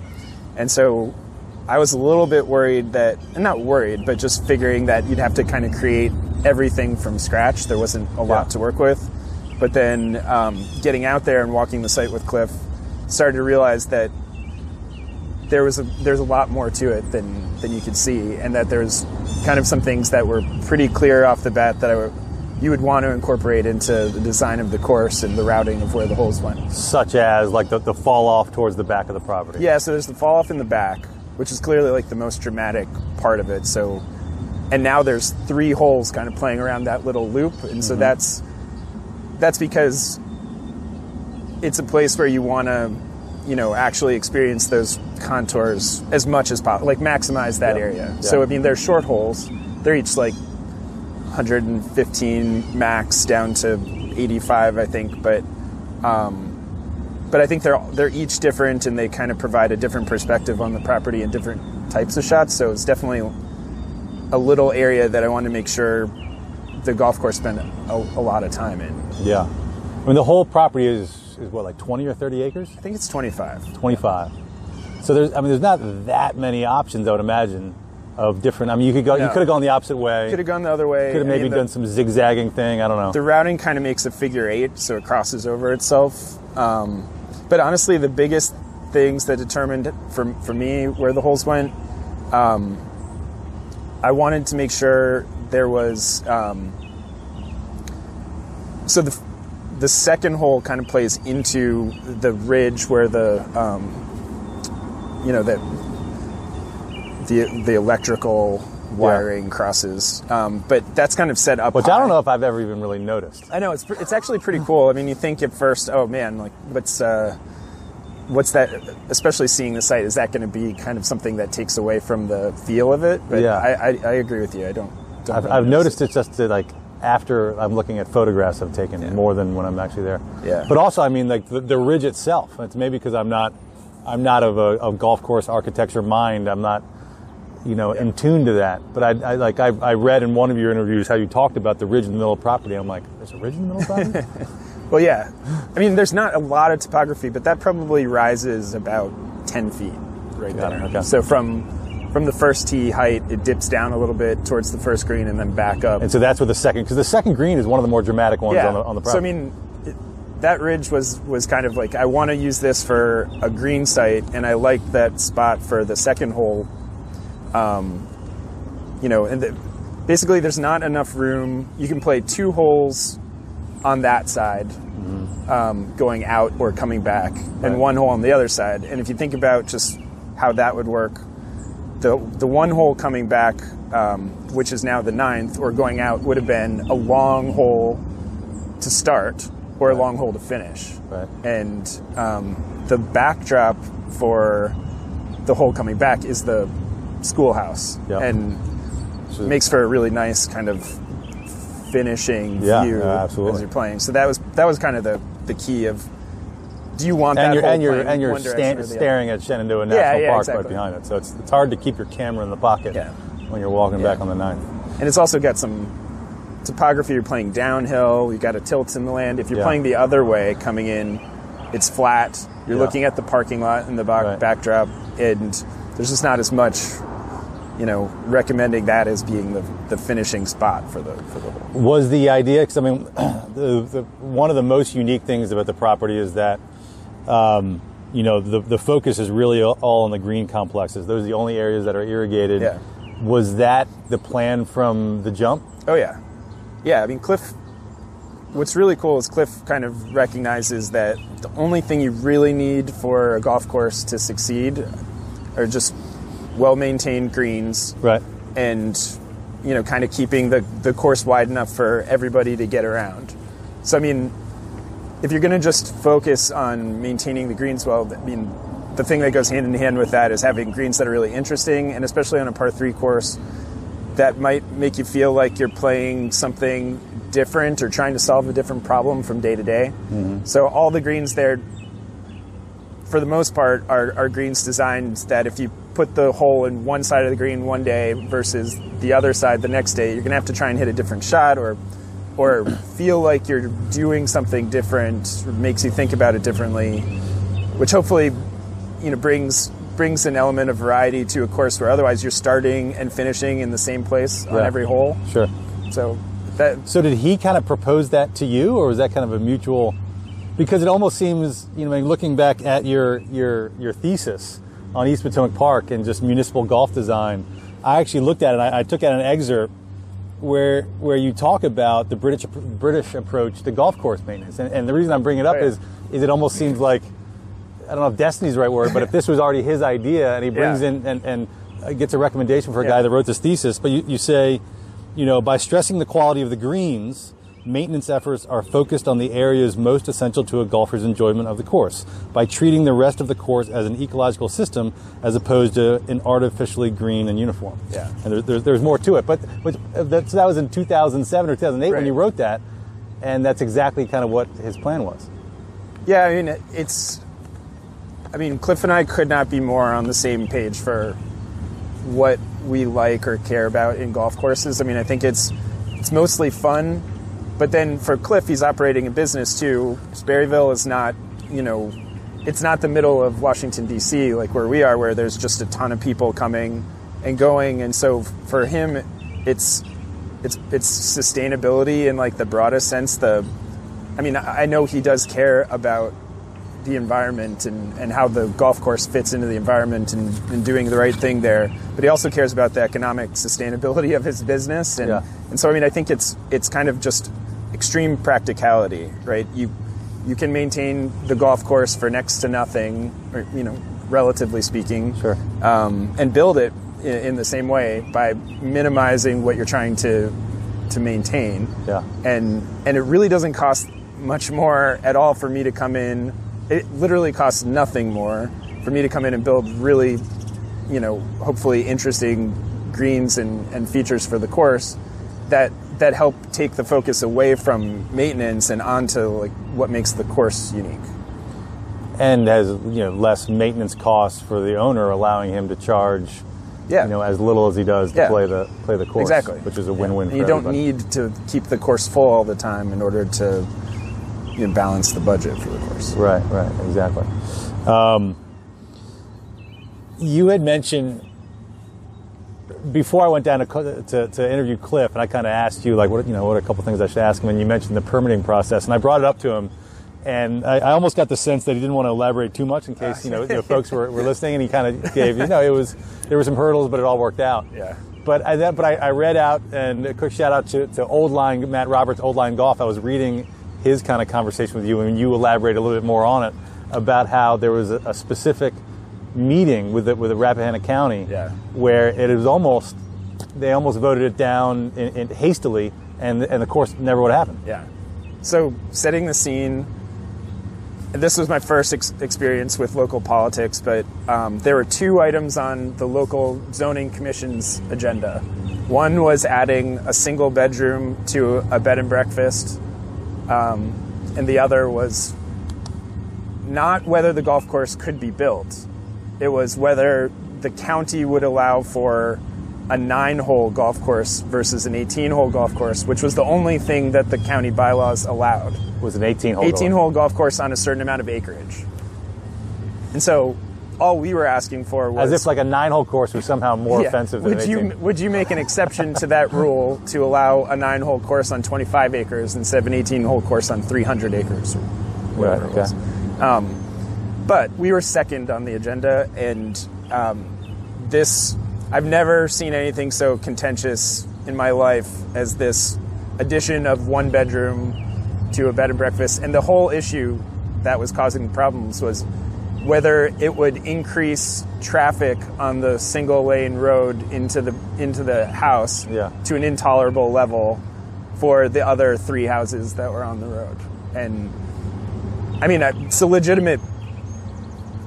and so I was a little bit worried that, not worried, but just figuring that you'd have to kind of create everything from scratch. There wasn't a lot Yeah. to work with. But then um, getting out there and walking the site with Cliff, started to realize that there was a, there's a lot more to it than than you could see, and that there's kind of some things that were pretty clear off the bat that I would, you would want to incorporate into the design of the course and the routing of where the holes went. Such as like the, the fall off towards the back of the property. Yeah, so there's the fall off in the back, which is clearly like the most dramatic part of it. So, and now there's three holes kind of playing around that little loop, and so that's that's because it's a place where you want to, you know, actually experience those contours as much as possible, like maximize that Yeah. area. Yeah. So I mean, they're short holes. They're each like 115 max down to 85, I think, but um, but I think they're they're each different and they kind of provide a different perspective on the property and different types of shots. So it's definitely a little area that I want to make sure the golf course spent a, a lot of time in. Yeah. I mean, the whole property is, is what, like 20 or 30 acres? I think it's 25. 25. So there's, I mean, there's not that many options, I would imagine, of different. I mean, you could go, you could have gone the opposite way. Could have gone the other way. Could have I maybe mean, the- done some zigzagging thing. I don't know. The routing kind of makes a figure eight, so it crosses over itself. Um, but honestly, the biggest things that determined for, for me where the holes went, um, I wanted to make sure there was. Um, so the the second hole kind of plays into the ridge where the um, you know that the the electrical wiring crosses, um, but that's kind of set up. Which I don't know if I've ever even really noticed. I know it's pr- it's actually pretty cool. I mean, you think at first, oh man, like what's uh, what's that? Especially seeing the site, is that going to be kind of something that takes away from the feel of it? But Yeah. I, I, I agree with you. I don't. I've, I've noticed it's just to, like after I'm looking at photographs I've taken more than when I'm actually there. Yeah. But also, I mean, like the, the ridge itself. It's maybe because I'm not, I'm not of a, of golf course architecture mind. I'm not, you know, in tune to that. But I, I like I, I read in one of your interviews how you talked about the ridge in the middle of property. I'm like, there's a ridge in the middle of property. [laughs] Well, yeah. I mean, there's not a lot of topography, but that probably rises about 10 feet right Got it, there. okay. So from from the first tee height, it dips down a little bit towards the first green and then back up. and so that's where the second, because the second green is one of the more dramatic ones on the on the So I mean, it, that ridge was was kind of like I want to use this for a green site, and I like that spot for the second hole. Um, you know, and the, basically, there's not enough room. You can play two holes on that side, um, going out or coming back, Right. and one hole on the other side. And if you think about just how that would work, the the one hole coming back, um, which is now the ninth, or going out, would have been a long hole to start or a long hole to finish. Right. And um, the backdrop for the hole coming back is the schoolhouse, Yep. and So- makes for a really nice kind of finishing Yeah, view yeah, as you're playing. So that was that was kind of the the key of. Do you want and that you're and you're and you're sta- or the other? staring at Shenandoah National yeah, Park exactly. right behind it. So it's it's hard to keep your camera in the pocket Yeah. when you're walking Yeah. back on the ninth. And it's also got some topography. You're playing downhill. You've got a tilt in the land. If you're Yeah. playing the other way, coming in, it's flat. You're Yeah. looking at the parking lot in the back, Right. backdrop, and there's just not as much, you know, recommending that as being the, the finishing spot for the for the hole. was the idea because I mean, [clears throat] the, the, one of the most unique things about the property is that, um, you know, the the focus is really all on the green complexes. Those are the only areas that are irrigated. Yeah. Was that the plan from the jump? Oh yeah, yeah. I mean, Cliff. What's really cool is Cliff kind of recognizes that the only thing you really need for a golf course to succeed are just well-maintained greens Right. and you know kind of keeping the, the course wide enough for everybody to get around so i mean if you're going to just focus on maintaining the greens well i mean the thing that goes hand in hand with that is having greens that are really interesting and especially on a par 3 course that might make you feel like you're playing something different or trying to solve a different problem from day to day. Mm-hmm. So all the greens there for the most part, are, are greens designed that if you put the hole in one side of the green one day versus the other side the next day, you're going to have to try and hit a different shot or or feel like you're doing something different, makes you think about it differently, which hopefully, you know, brings brings an element of variety to a course where otherwise you're starting and finishing in the same place on every hole. Sure. So That So did he kind of propose that to you, or was that kind of a mutual? Because it almost seems, you know, looking back at your your your thesis on East Potomac Park and just municipal golf design, I actually looked at it. I, I took out an excerpt where where you talk about the British British approach to golf course maintenance, and, and the reason I'm bringing it up oh, Right. is is it almost seems like I don't know if destiny's the right word, but if this was already his idea and he [laughs] brings Yeah. in and, and gets a recommendation for a Yeah. guy that wrote this thesis, but you, you say, you know, by stressing the quality of the greens, maintenance efforts are focused on the areas most essential to a golfer's enjoyment of the course. By treating the rest of the course as an ecological system as opposed to an artificially green and uniform. Yeah. And there, there's, there's more to it, but, but that's, that was in 2007 or 2008 when Right. you wrote that, and that's exactly kind of what his plan was. Yeah, I mean, it- it's. I mean, Cliff and I could not be more on the same page for what we like or care about in golf courses. I mean, I think it's it's mostly fun, but then for Cliff, he's operating a business too. Sperryville is not, you know, it's not the middle of Washington D.C. like where we are, where there's just a ton of people coming and going, and so for him, it's it's it's sustainability in like the broadest sense. The I mean, I I know he does care about the environment and, and how the golf course fits into the environment and, and doing the right thing there. But he also cares about the economic sustainability of his business. And, Yeah. and so, I mean, I think it's, it's kind of just extreme practicality, right? You, you can maintain the golf course for next to nothing, or, you know, relatively speaking. Sure. Um, and build it in, in the same way by minimizing what you're trying to, to maintain Yeah. and and it really doesn't cost much more at all for me to come in. It literally costs nothing more for me to come in and build really, you know, hopefully interesting greens and, and features for the course that that help take the focus away from maintenance and onto like what makes the course unique. and has you know less maintenance costs for the owner, allowing him to charge Yeah. you know as little as he does to Yeah. play the play the course, Exactly. which is a win-win. For you don't everybody. need to keep the course full all the time in order to you know, balance the budget for the course. right, right, exactly. Um, you had mentioned before I went down to, to, to interview Cliff, and I kind of asked you like what you know what are a couple things I should ask him, and you mentioned the permitting process, and I brought it up to him. And I, I almost got the sense that he didn't want to elaborate too much in case you know, you know folks were, were [laughs] listening, and he kind of gave you know it was there were some hurdles, but it all worked out. Yeah. But I, that, but I, I read out, and a quick shout out to, to Old Line Matt Roberts, Old Line Golf. I was reading his kind of conversation with you, and you elaborate a little bit more on it about how there was a, a specific meeting with the, with the Rappahannock County, Yeah. where it was almost they almost voted it down in, in hastily, and and the course never would have happened. Yeah. So setting the scene. This was my first ex- experience with local politics, but um, there were two items on the local zoning commission's agenda. One was adding a single bedroom to a bed and breakfast, um, and the other was not whether the golf course could be built. It was whether the county would allow for a nine hole golf course versus an 18 hole golf course, which was the only thing that the county bylaws allowed. It was an 18 hole. 18 hole golf course on a certain amount of acreage. And so all we were asking for was as if like a nine hole course was somehow more Yeah. offensive than would 18. you would you make an exception to that rule to allow a nine hole course on 25 acres instead of an 18 hole course on 300 acres or whatever Right, it was? Um, but we were second on the agenda, and um, this I've never seen anything so contentious in my life as this addition of one bedroom to a bed and breakfast, and the whole issue that was causing problems was whether it would increase traffic on the single lane road into the into the house Yeah. to an intolerable level for the other three houses that were on the road. And I mean, it's a legitimate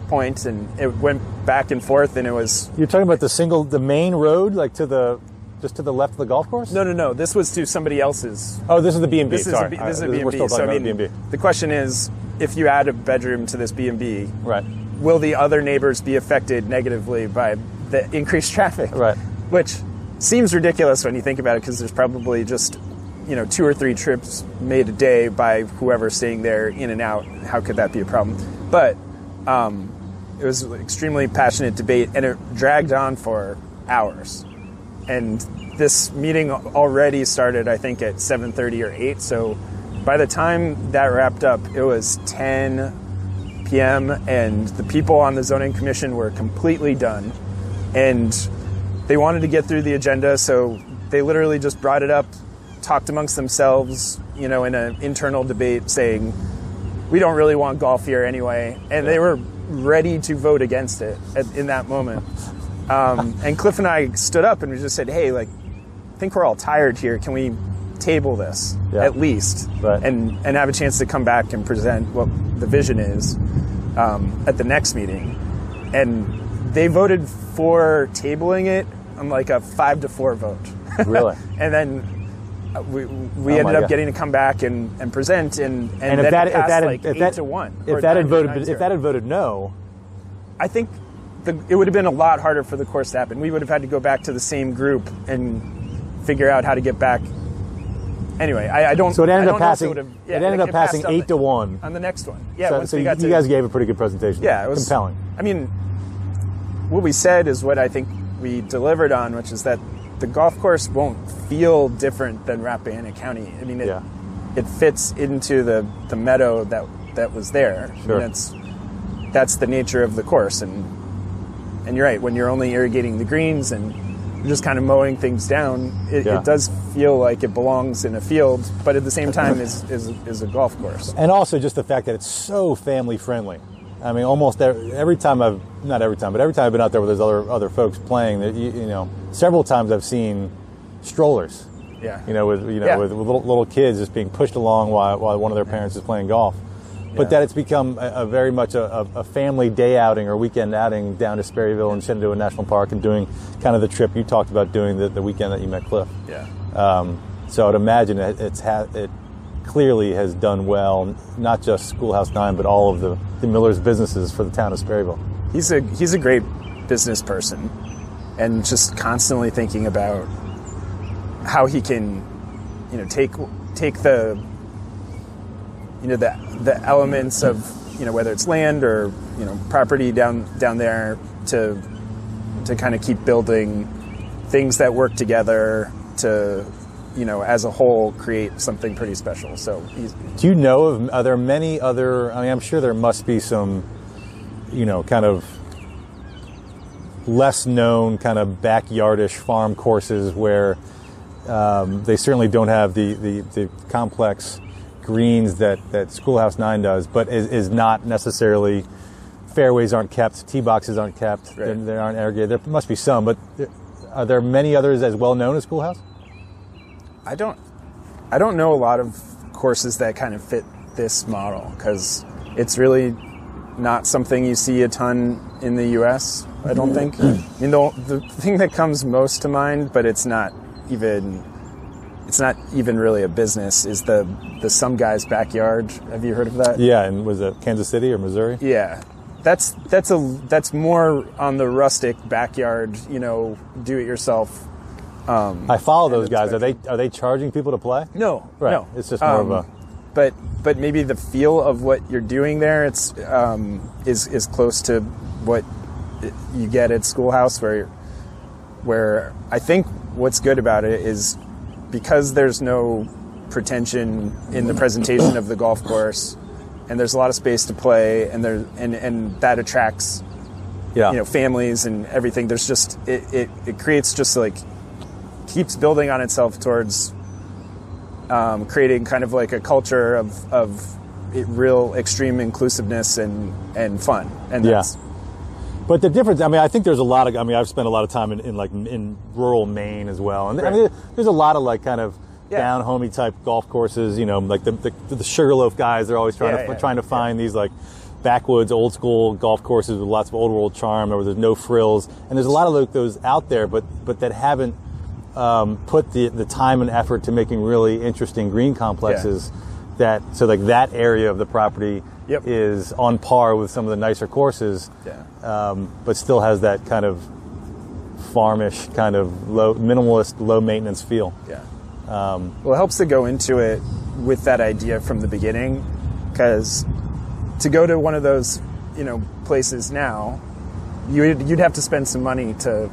point, and it went back and forth, and it was You're talking about the single, the main road, like to the just to the left of the golf course. no, no, no. This was to somebody else's. Oh, this is the B and B. This is Sorry, a, B- this is a right, B&B. So I mean, B and B. the question is, if you add a bedroom to this B and B, Right. will the other neighbors be affected negatively by the increased [laughs] traffic? Right. Which seems ridiculous when you think about it, because there's probably just you know two or three trips made a day by whoever's staying there in and out. How could that be a problem? But um, it was an extremely passionate debate, and it dragged on for hours. and this meeting already started, I think, at 7:30 or 8. So by the time that wrapped up, it was 10 p.m. and the people on the zoning commission were completely done, and they wanted to get through the agenda, so they literally just brought it up, talked amongst themselves, you know, in an internal debate, saying we don't really want golf here anyway, and they were ready to vote against it at, in that moment. Um, and Cliff and I stood up and we just said, "Hey, like, I think we're all tired here. Can we table this Yeah. at least, Right. and and have a chance to come back and present what the vision is um, at the next meeting?" And they voted for tabling it on like a five to four vote. [laughs] Really? and then. uh, We, we Oh ended up God. getting to come back and, and present and, and, And if that it if passed that had- like if eight that to one if that had voted if that had voted no, I think the, it would have been a lot harder for the course to happen. We would have had to go back to the same group and figure out how to get back. Anyway, I, I don't. so it ended up don't know if passing. have- yeah, it ended up passing eight the- to one. on the next one. Yeah, so once so you, got to you guys gave a pretty good presentation. yeah, it was compelling. I mean, what we said is what I think we delivered on, which is that the golf course won't feel different than Rappahannock County. I mean, it, Yeah. it fits into the, the meadow that that was there. I mean, Sure. that's that's the nature of the course, and and you're right. When you're only irrigating the greens and just kind of mowing things down, it, Yeah. it does feel like it belongs in a field, but at the same time is is, is a golf course. and also just the fact that it's so family friendly. I mean, almost every, every time I've not every time, but every time I've been out there with those other other folks playing, that you, you know, several times I've seen strollers. Yeah. You know, with you know Yeah. with little, little kids just being pushed along while while one of their parents is playing golf. But that it's become a, a very much a, a, family day outing or weekend outing down to Sperryville and Shenandoah National Park and doing kind of the trip you talked about doing the, the weekend that you met Cliff. Yeah. Um, so I'd imagine it, it's ha- it clearly has done well, not just Schoolhouse Nine, but all of the, the Miller's businesses for the town of Sperryville. he's a he's a great business person and just constantly thinking about how he can you know take take the you know the the elements of you know whether it's land or you know property down down there to to kind of keep building things that work together to you know as a whole create something pretty special so Do you know of are there many other? I mean, I'm sure there must be some, you know, kind of less known kind of backyardish farm courses where um, they certainly don't have the, the, the complex greens that, that Schoolhouse Nine does, but is, is not necessarily fairways aren't kept, tee boxes aren't kept, Right. they're- they aren't irrigated. There must be some, but there- are there many others as well known as Schoolhouse? I don't I don't know a lot of courses that kind of fit this model because it's really not something you see a ton in the U.S. I don't think. [clears throat] I mean, the, the thing that comes most to mind, but it's not even it's not even really a business, is the the some guy's backyard. Have you heard of that? Yeah, and was it Kansas City or Missouri? Yeah. That's that's a that's more on the rustic backyard, you know, do it yourself. I follow those guys. Are they are they charging people to play? No, Right. no. It's just more of a- But but maybe the feel of what you're doing there, it's um, is is close to what you get at Schoolhouse, where where I think what's good about it is because there's no pretension in the presentation of the golf course, and there's a lot of space to play, and there and and that attracts Yeah. you know families and everything. There's just it it, it creates just like keeps building on itself towards um, creating kind of like a culture of of it, real extreme inclusiveness and and fun. And Yeah. that's But the difference, I mean, I think there's a lot of, I mean, I've spent a lot of time in, in like in rural Maine as well, and I mean, there's a lot of like kind of Yeah. down homey type golf courses. You know, like the the, the Sugarloaf guys, they're always trying Yeah, to yeah, trying to find these like backwoods, old school golf courses with lots of old world charm, where there's no frills, and there's a lot of like those out there, but but that haven't um, put the the time and effort to making really interesting green complexes. That so like that area of the property Yep. is on par with some of the nicer courses yeah. um, but still has that kind of farmish, kind of low, minimalist, low maintenance feel. Yeah. well, it helps to go into it with that idea from the beginning, because to go to one of those, you know, places now, you'd, you'd have to spend some money to,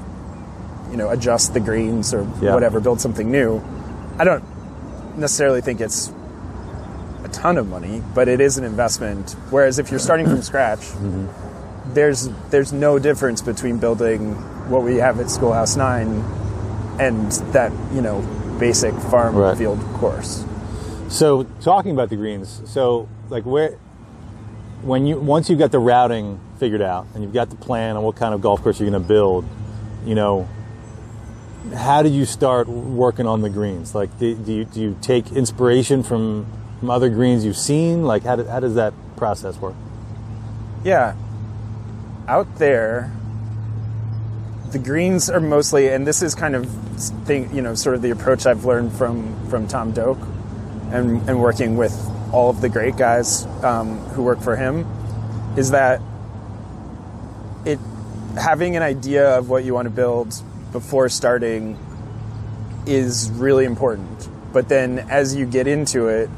you know adjust the greens or Yeah. whatever, build something new. I don't necessarily think it's ton of money, but it is an investment. Whereas if you're starting from scratch, [clears throat] Mm-hmm. there's there's no difference between building what we have at Schoolhouse Nine and that you know basic farm Right. field course. So talking about the greens, so like where when you once you've got the routing figured out and you've got the plan on what kind of golf course you're going to build, you know, how did you start working on the greens? Like, do, do you do you take inspiration from from other greens you've seen? Like, how, do, how does that process work? Yeah. Out there, the greens are mostly, and this is kind of thing, you know, sort of the approach I've learned from from Tom Doak, and and working with all of the great guys um, who work for him, is that it having an idea of what you want to build before starting is really important. But then as you get into it,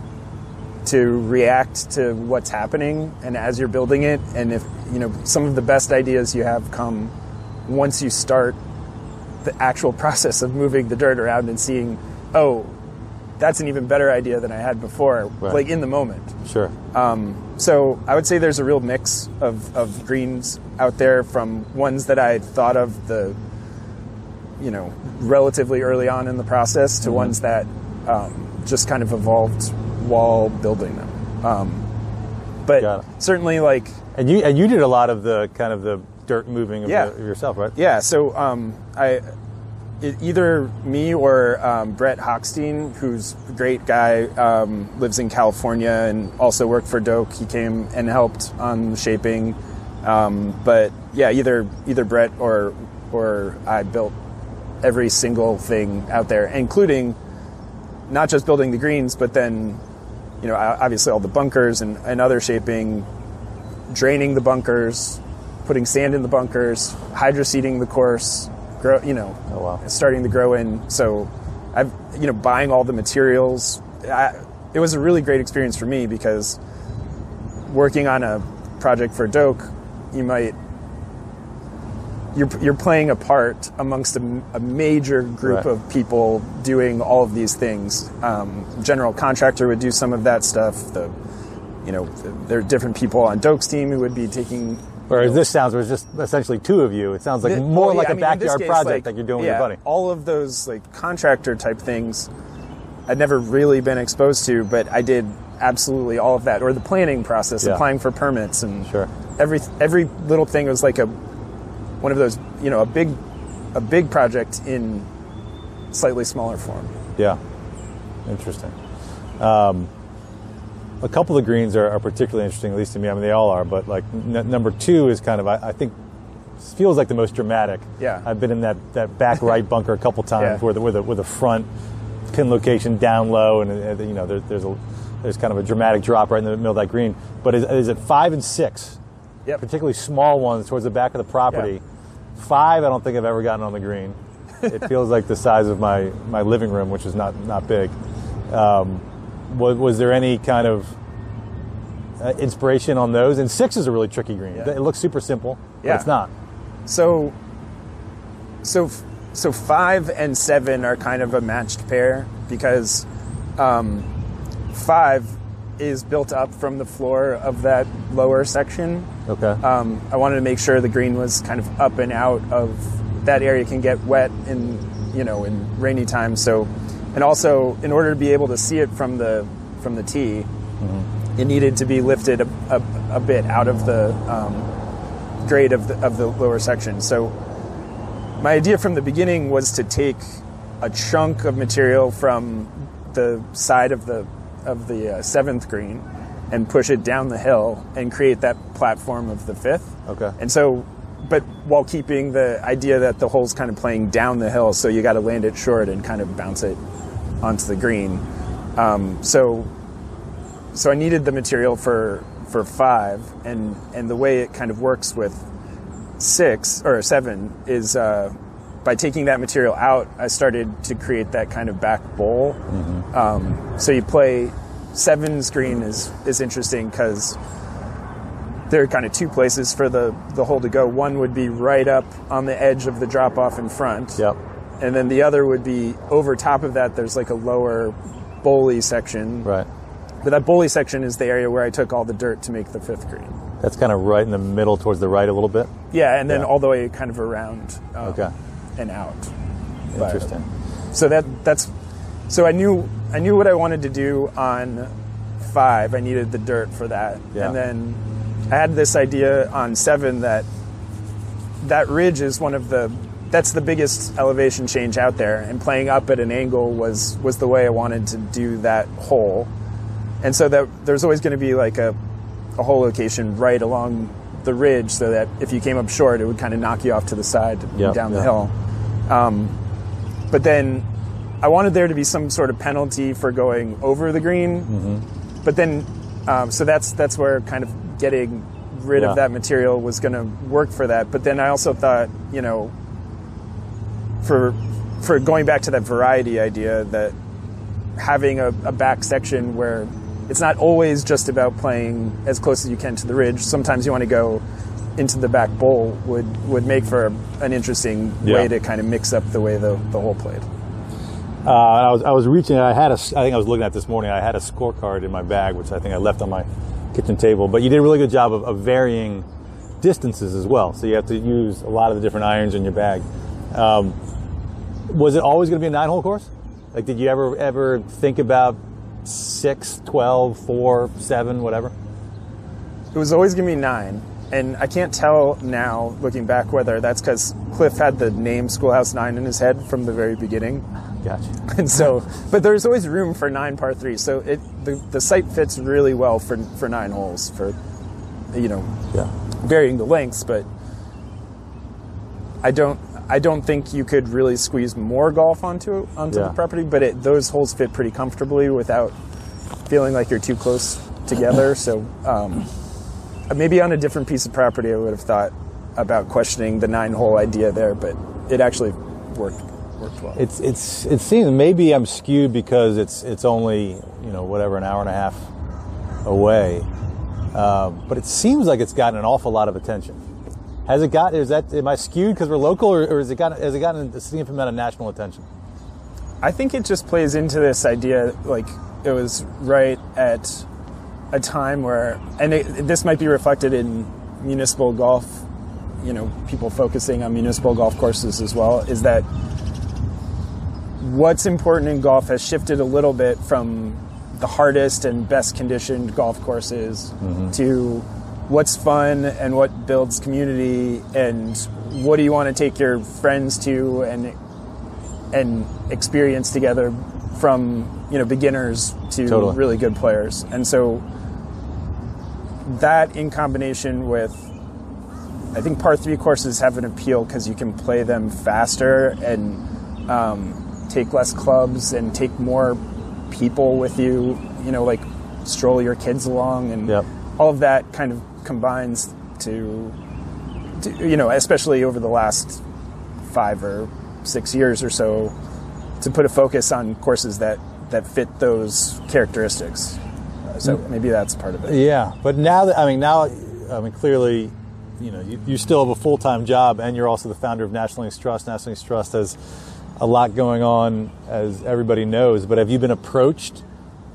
to react to what's happening and as you're building it and if you know some of the best ideas you have come once you start the actual [laughs] process of moving the dirt around and seeing oh that's an even better idea than I had before Right. like in the moment Sure. so I would say there's a real mix of, of greens out there from ones that I thought of the, you know, relatively early on in the process Mm-hmm. to ones that um, just kind of evolved while building them. Um, but certainly, like, and you and you did a lot of the kind of the dirt moving of Yeah. the, yourself, right? yeah. So um, I. It, either me or um, Brett Hochstein, who's a great guy, um, lives in California and also worked for Doak. He came and helped on the shaping. Um, but yeah, either either Brett or or I built every single thing out there, including not just building the greens, but then you know obviously all the bunkers and, and other shaping, draining the bunkers, putting sand in the bunkers, hydro seeding the course, grow you know, Oh, wow. starting to grow in. So I've you know buying all the materials. I, it was a really great experience for me because working on a project for Doak, you might you're, you're playing a part amongst a, a major group Right. of people doing all of these things. Um, general contractor would do some of that stuff. The you know there are different people on Doak's team who would be taking. Whereas this sounds, it's just essentially two of you. It sounds like the- more well, like yeah, a I mean, backyard case, project like, like you're doing yeah, with your buddy. All of those like contractor type things, I'd never really been exposed to, but I did absolutely all of that, or the planning process, Yeah. applying for permits, and Sure. every every little thing was like a one of those, you know, a big a big project in slightly smaller form. Yeah, interesting. Um, a couple of greens are, are particularly interesting, at least to me. I mean, they all are, but like n- number two is kind of, I, I think, feels like the most dramatic. Yeah. I've been in that, that back [laughs] right bunker a couple times Yeah. where the with a with a front pin location down low, and, you know there, there's a there's kind of a dramatic drop right in the middle of that green. But is, is it five and six? Yep. Particularly small ones towards the back of the property. Five, I don't think I've ever gotten on the green. It [laughs] feels like the size of my, my living room, which is not not big. Um, was, was there any kind of uh, inspiration on those? And six is a really tricky green. Yeah. It looks super simple, but Yeah. it's not. So, so, so five and seven are kind of a matched pair because um, five is built up from the floor of that lower section. Okay. Um, I wanted to make sure the green was kind of up and out of that area can get wet in you know in rainy times. So, and also in order to be able to see it from the from the tee, it needed to be lifted a, a, a bit out of the um, grade of the, of the lower section. So my idea from the beginning was to take a chunk of material from the side of the of the uh, seventh green and push it down the hill and create that platform of the fifth. Okay. And so, but while keeping the idea that the hole's kind of playing down the hill, so you got to land it short and kind of bounce it onto the green. Um, so, so I needed the material for for five, and and the way it kind of works with six or seven is uh, by taking that material out, I started to create that kind of back bowl. Um, so you play seven's screen is is interesting because there are kind of two places for the the hole to go. One would be right up on the edge of the drop off in front. Yep. And then the other would be over top of that. There's like a lower bowley section. Right. But that bowley section is the area where I took all the dirt to make the fifth green. That's kind of right in the middle, towards the right a little bit. Yeah, and then Yeah. all the way kind of around um, Okay. and out. But- Interesting. so that that's so I knew I knew what I wanted to do on five. I needed the dirt for that, Yeah. and then I had this idea on seven that that ridge is one of the that's the biggest elevation change out there, and playing up at an angle was was the way I wanted to do that hole, and so that there's always going to be like a a hole location right along the ridge, so that if you came up short, it would kind of knock you off to the side Yep, down the hill. Um, but then I wanted there to be some sort of penalty for going over the green. Mm-hmm. But then, um, so that's that's where kind of getting rid Yeah. of that material was going to work for that. But then I also thought, you know, for for going back to that variety idea, that having a, a back section where it's not always just about playing as close as you can to the ridge. Sometimes you want to go into the back bowl would would make for an interesting Yeah. way to kind of mix up the way the, the hole played. Uh, I was I was reaching. I had a. I think I was looking at this morning. I had a scorecard in my bag, which I think I left on my kitchen table. But you did a really good job of, of varying distances as well. So you have to use a lot of the different irons in your bag. Um, was it always going to be a nine-hole course? Like, did you ever ever think about six, 12, 4, 7, whatever? It was always going to be nine. And I can't tell now, looking back, whether that's because Cliff had the name Schoolhouse Nine in his head from the very beginning. Gotcha. [laughs] And so, but there's always room for nine par three. So it the, the site fits really well for, for nine holes for, you know, Yeah. varying the lengths. But I don't I don't think you could really squeeze more golf onto onto Yeah. the property. But it, those holes fit pretty comfortably without feeling like you're too close together. [laughs] So um, maybe on a different piece of property, I would have thought about questioning the nine hole idea there. But it actually worked worked well. It's it's it seems maybe I'm skewed because it's it's only you know whatever an hour and a half away, um, but it seems like it's gotten an awful lot of attention. Has it got? Is that am I skewed because we're local, or, or has it got has it gotten a significant amount of national attention? I think it just plays into this idea, like it was right at a time where, and it, this might be reflected in municipal golf, you know, people focusing on municipal golf courses as well, is that what's important in golf has shifted a little bit from the hardest and best conditioned golf courses to what's fun and what builds community and what do you want to take your friends to and and experience together from you know beginners to Totally. really good players and so that in combination with i think par three courses have an appeal because you can play them faster and um, take less clubs and take more people with you you know like stroll your kids along and Yep. all of that kind of combines to, to you know especially over the last five or six years or so to put a focus on courses that that fit those characteristics. Uh, So maybe that's part of it. Yeah, but now that I mean now, I mean clearly, you know, you, you still have a full time job, and you're also the founder of National Links Trust. National Links Trust has a lot going on, as everybody knows. But have you been approached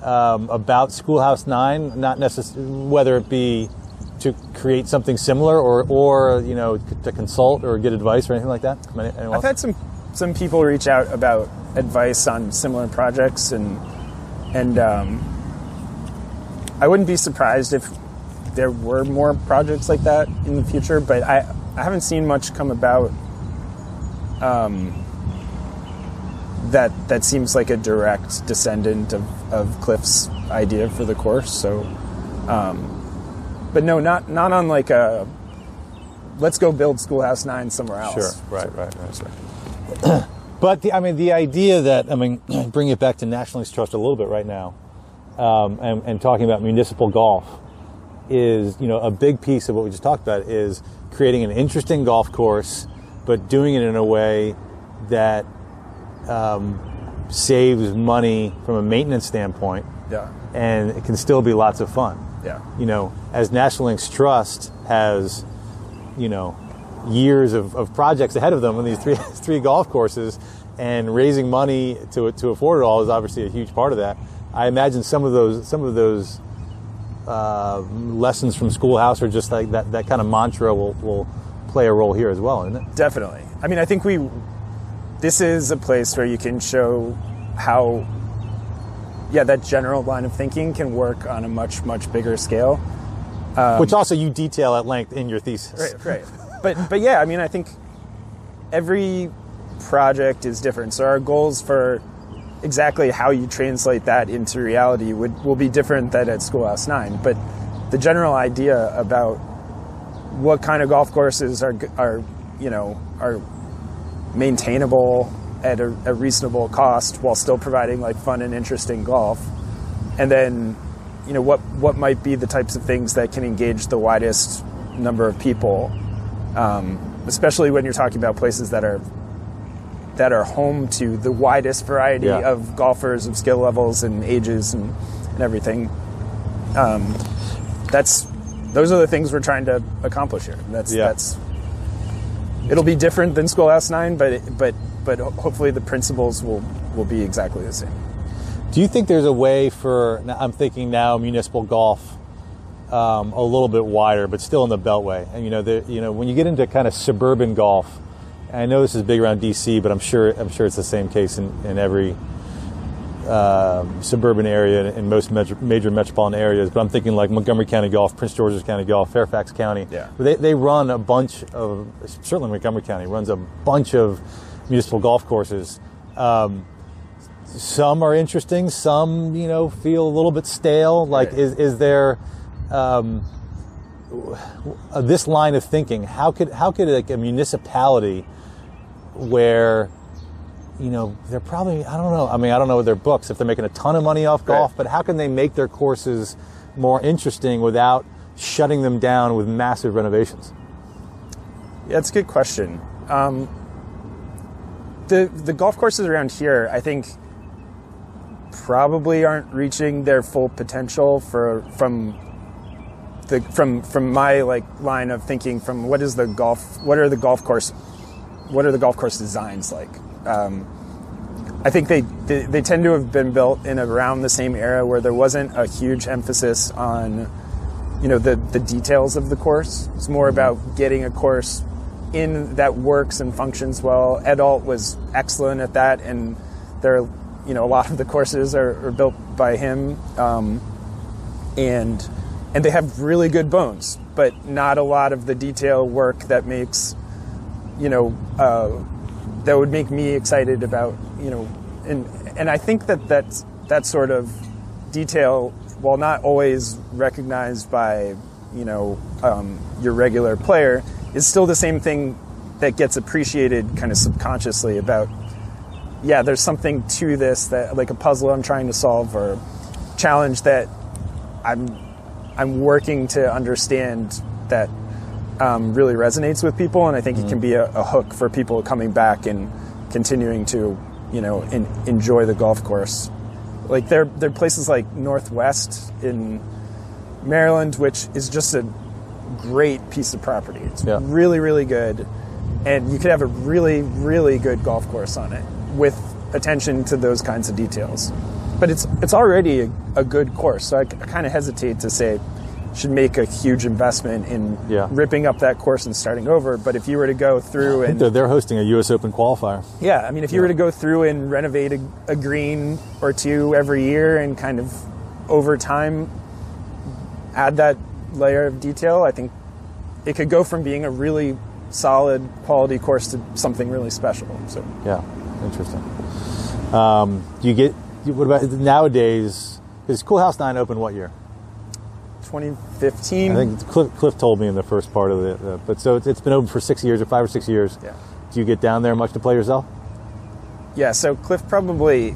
um, about Schoolhouse Nine? Not necessarily whether it be to create something similar, or or you know to consult or get advice or anything like that. Anyone I've else? had some some people reach out about advice on similar projects, and and um, I wouldn't be surprised if there were more projects like that in the future. But I I haven't seen much come about. Um, that that seems like a direct descendant of, of Cliff's idea for the course. So, um, but no, not not on like a let's go build Schoolhouse Nine somewhere else. Sure. Right. Right. Right. [clears throat] but the, I mean, the idea that I mean, [clears throat] bring it back to National Links Trust a little bit right now, um, and, and talking about municipal golf is you know a big piece of what we just talked about is creating an interesting golf course, but doing it in a way that um, saves money from a maintenance standpoint, Yeah. and it can still be lots of fun. Yeah. You know, as National Links Trust has, you know, years of, of projects ahead of them on these three [laughs] three golf courses, and raising money to to afford it all is obviously a huge part of that. I imagine some of those some of those uh, lessons from Schoolhouse are just like that that kind of mantra will will play a role here as well, isn't it? Definitely. I mean, I think we. This is a place where you can show how. Yeah, that general line of thinking can work on a much much bigger scale. Um, Which also you detail at length in your thesis. Right, right. But but yeah, I mean, I think every project is different. So our goals for exactly how you translate that into reality would will be different than at Schoolhouse Nine. But the general idea about what kind of golf courses are are you know are maintainable at a, a reasonable cost while still providing like fun and interesting golf, and then you know what what might be the types of things that can engage the widest number of people, um, especially when you're talking about places that are that are home to the widest variety Yeah. of golfers of skill levels and ages and, and everything. Um, that's those are the things we're trying to accomplish here. That's Yeah. that's it'll be different than Schoolhouse Nine, but it, but but hopefully the principles will will be exactly the same. Do you think there's a way for? I'm thinking now municipal golf um, a little bit wider, but still in the Beltway. And you know, the, you know, when you get into kind of suburban golf, I know this is big around DC, but I'm sure I'm sure it's the same case in, in every um, suburban area in most major, major metropolitan areas. But I'm thinking like Montgomery County Golf, Prince George's County Golf, Fairfax County. Yeah. They, they run a bunch of certainly Montgomery County runs a bunch of municipal golf courses. Um, some are interesting. Some, you know, feel a little bit stale. Like, Right. is is there um, this line of thinking? How could how could like a municipality where you know they're probably I don't know. I mean, I don't know their books if they're making a ton of money off golf, Right. but how can they make their courses more interesting without shutting them down with massive renovations? Yeah, that's a good question. Um, the the golf courses around here, I think, probably aren't reaching their full potential for from the from from my like line of thinking. From what is the golf? What are the golf course? What are the golf course designs like? Um, I think they, they they tend to have been built in around the same era where there wasn't a huge emphasis on you know the the details of the course. It's more about getting a course in that works and functions well. Ed Ault was excellent at that, and there, are, you know, a lot of the courses are, are built by him, um, and and they have really good bones, but not a lot of the detail work that makes, you know, uh, that would make me excited about, you know, and and I think that that's that sort of detail, while not always recognized by, you know, um, your regular player, is still the same thing that gets appreciated kind of subconsciously about yeah there's something to this that like a puzzle i'm trying to solve or challenge that i'm i'm working to understand that um, really resonates with people and i think it can be a, a hook for people coming back and continuing to you know in, enjoy the golf course like there there are places like northwest in maryland which is just a great piece of property. It's Yeah. really, really good. And you could have a really, really good golf course on it with attention to those kinds of details. But it's it's already a, a good course, so I, kind of hesitate to say should make a huge investment in Yeah. ripping up that course and starting over. But if you were to go through and They're, they're hosting a U.S. Open qualifier. yeah, I mean, if you were to go through and renovate a, a green or two every year and kind of over time add that layer of detail, I think it could go from being a really solid quality course to something really special. So Yeah, interesting. Um, you get what about nowadays? Is Schoolhouse Nine open what year? 2015. I think Cliff, Cliff told me in the first part of it. Uh, but so it's, it's been open for six years or five or six years. Yeah. Do you get down there much to play yourself? Yeah, so Cliff probably,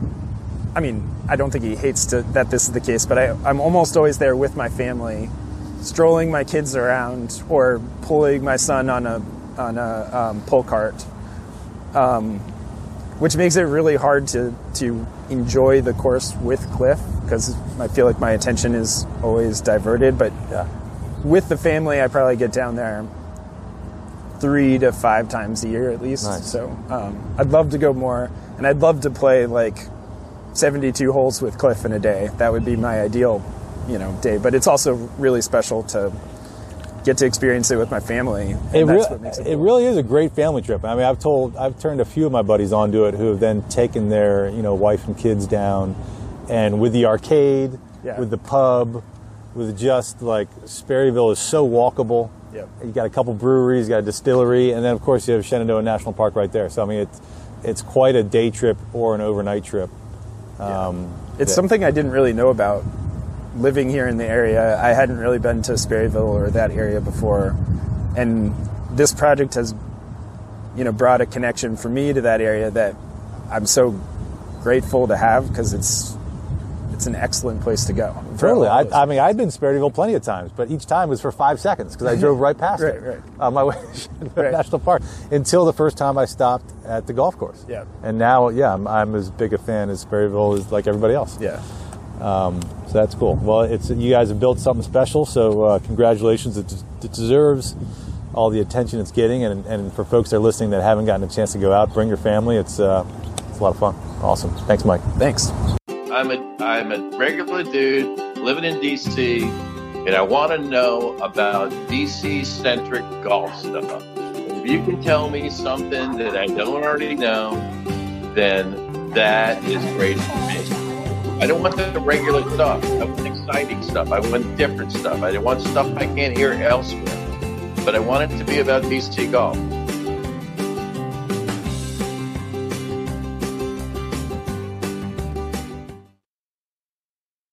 I mean, I don't think he hates to, that this is the case, but I, I'm almost always there with my family, strolling my kids around or pulling my son on a on a um, pull cart, um, which makes it really hard to to enjoy the course with Cliff because I feel like my attention is always diverted. But with the family, I probably get down there three to five times a year at least. Nice. So um, I'd love to go more, and I'd love to play like 72 holes with Cliff in a day. That would be my ideal, you know, day. But it's also really special to get to experience it with my family. And It, that's rea- what makes it, it cool. really is a great family trip. I mean, I've told, I've turned a few of my buddies onto it who have then taken their, you know, wife and kids down, and with the arcade, Yeah. with the pub, with just like Sperryville is so walkable. Yep. You got a couple breweries, you got a distillery, and then of course you have Shenandoah National Park right there. So I mean, it's it's quite a day trip or an overnight trip. Um, It's that- something I didn't really know about living here in the area. I hadn't really been to Sperryville or that area before, and this project has, you know, brought a connection for me to that area that I'm so grateful to have because it's it's an excellent place to go. Totally. I. I mean, I've been to Sperryville plenty of times, but each time was for five seconds because I [laughs] drove right past Right, it right. on uh, my [laughs] way to Right. National Park until the first time I stopped at the golf course. Yeah. And now, yeah, I'm, I'm as big a fan as Sperryville as like everybody else. yeah. So that's cool. Well, it's you guys have built something special, so uh, congratulations. It, it deserves all the attention it's getting, and, and for folks that are listening that haven't gotten a chance to go out, bring your family. It's uh, it's a lot of fun. Awesome. Thanks, Mike. Thanks. I'm a I'm a regular dude living in DC, and I want to know about DC centric golf stuff. If you can tell me something that I don't already know, then that is great for me. I don't want the regular stuff. I want exciting stuff. I want different stuff. I don't want stuff I can't hear elsewhere. But I want it to be about DC golf.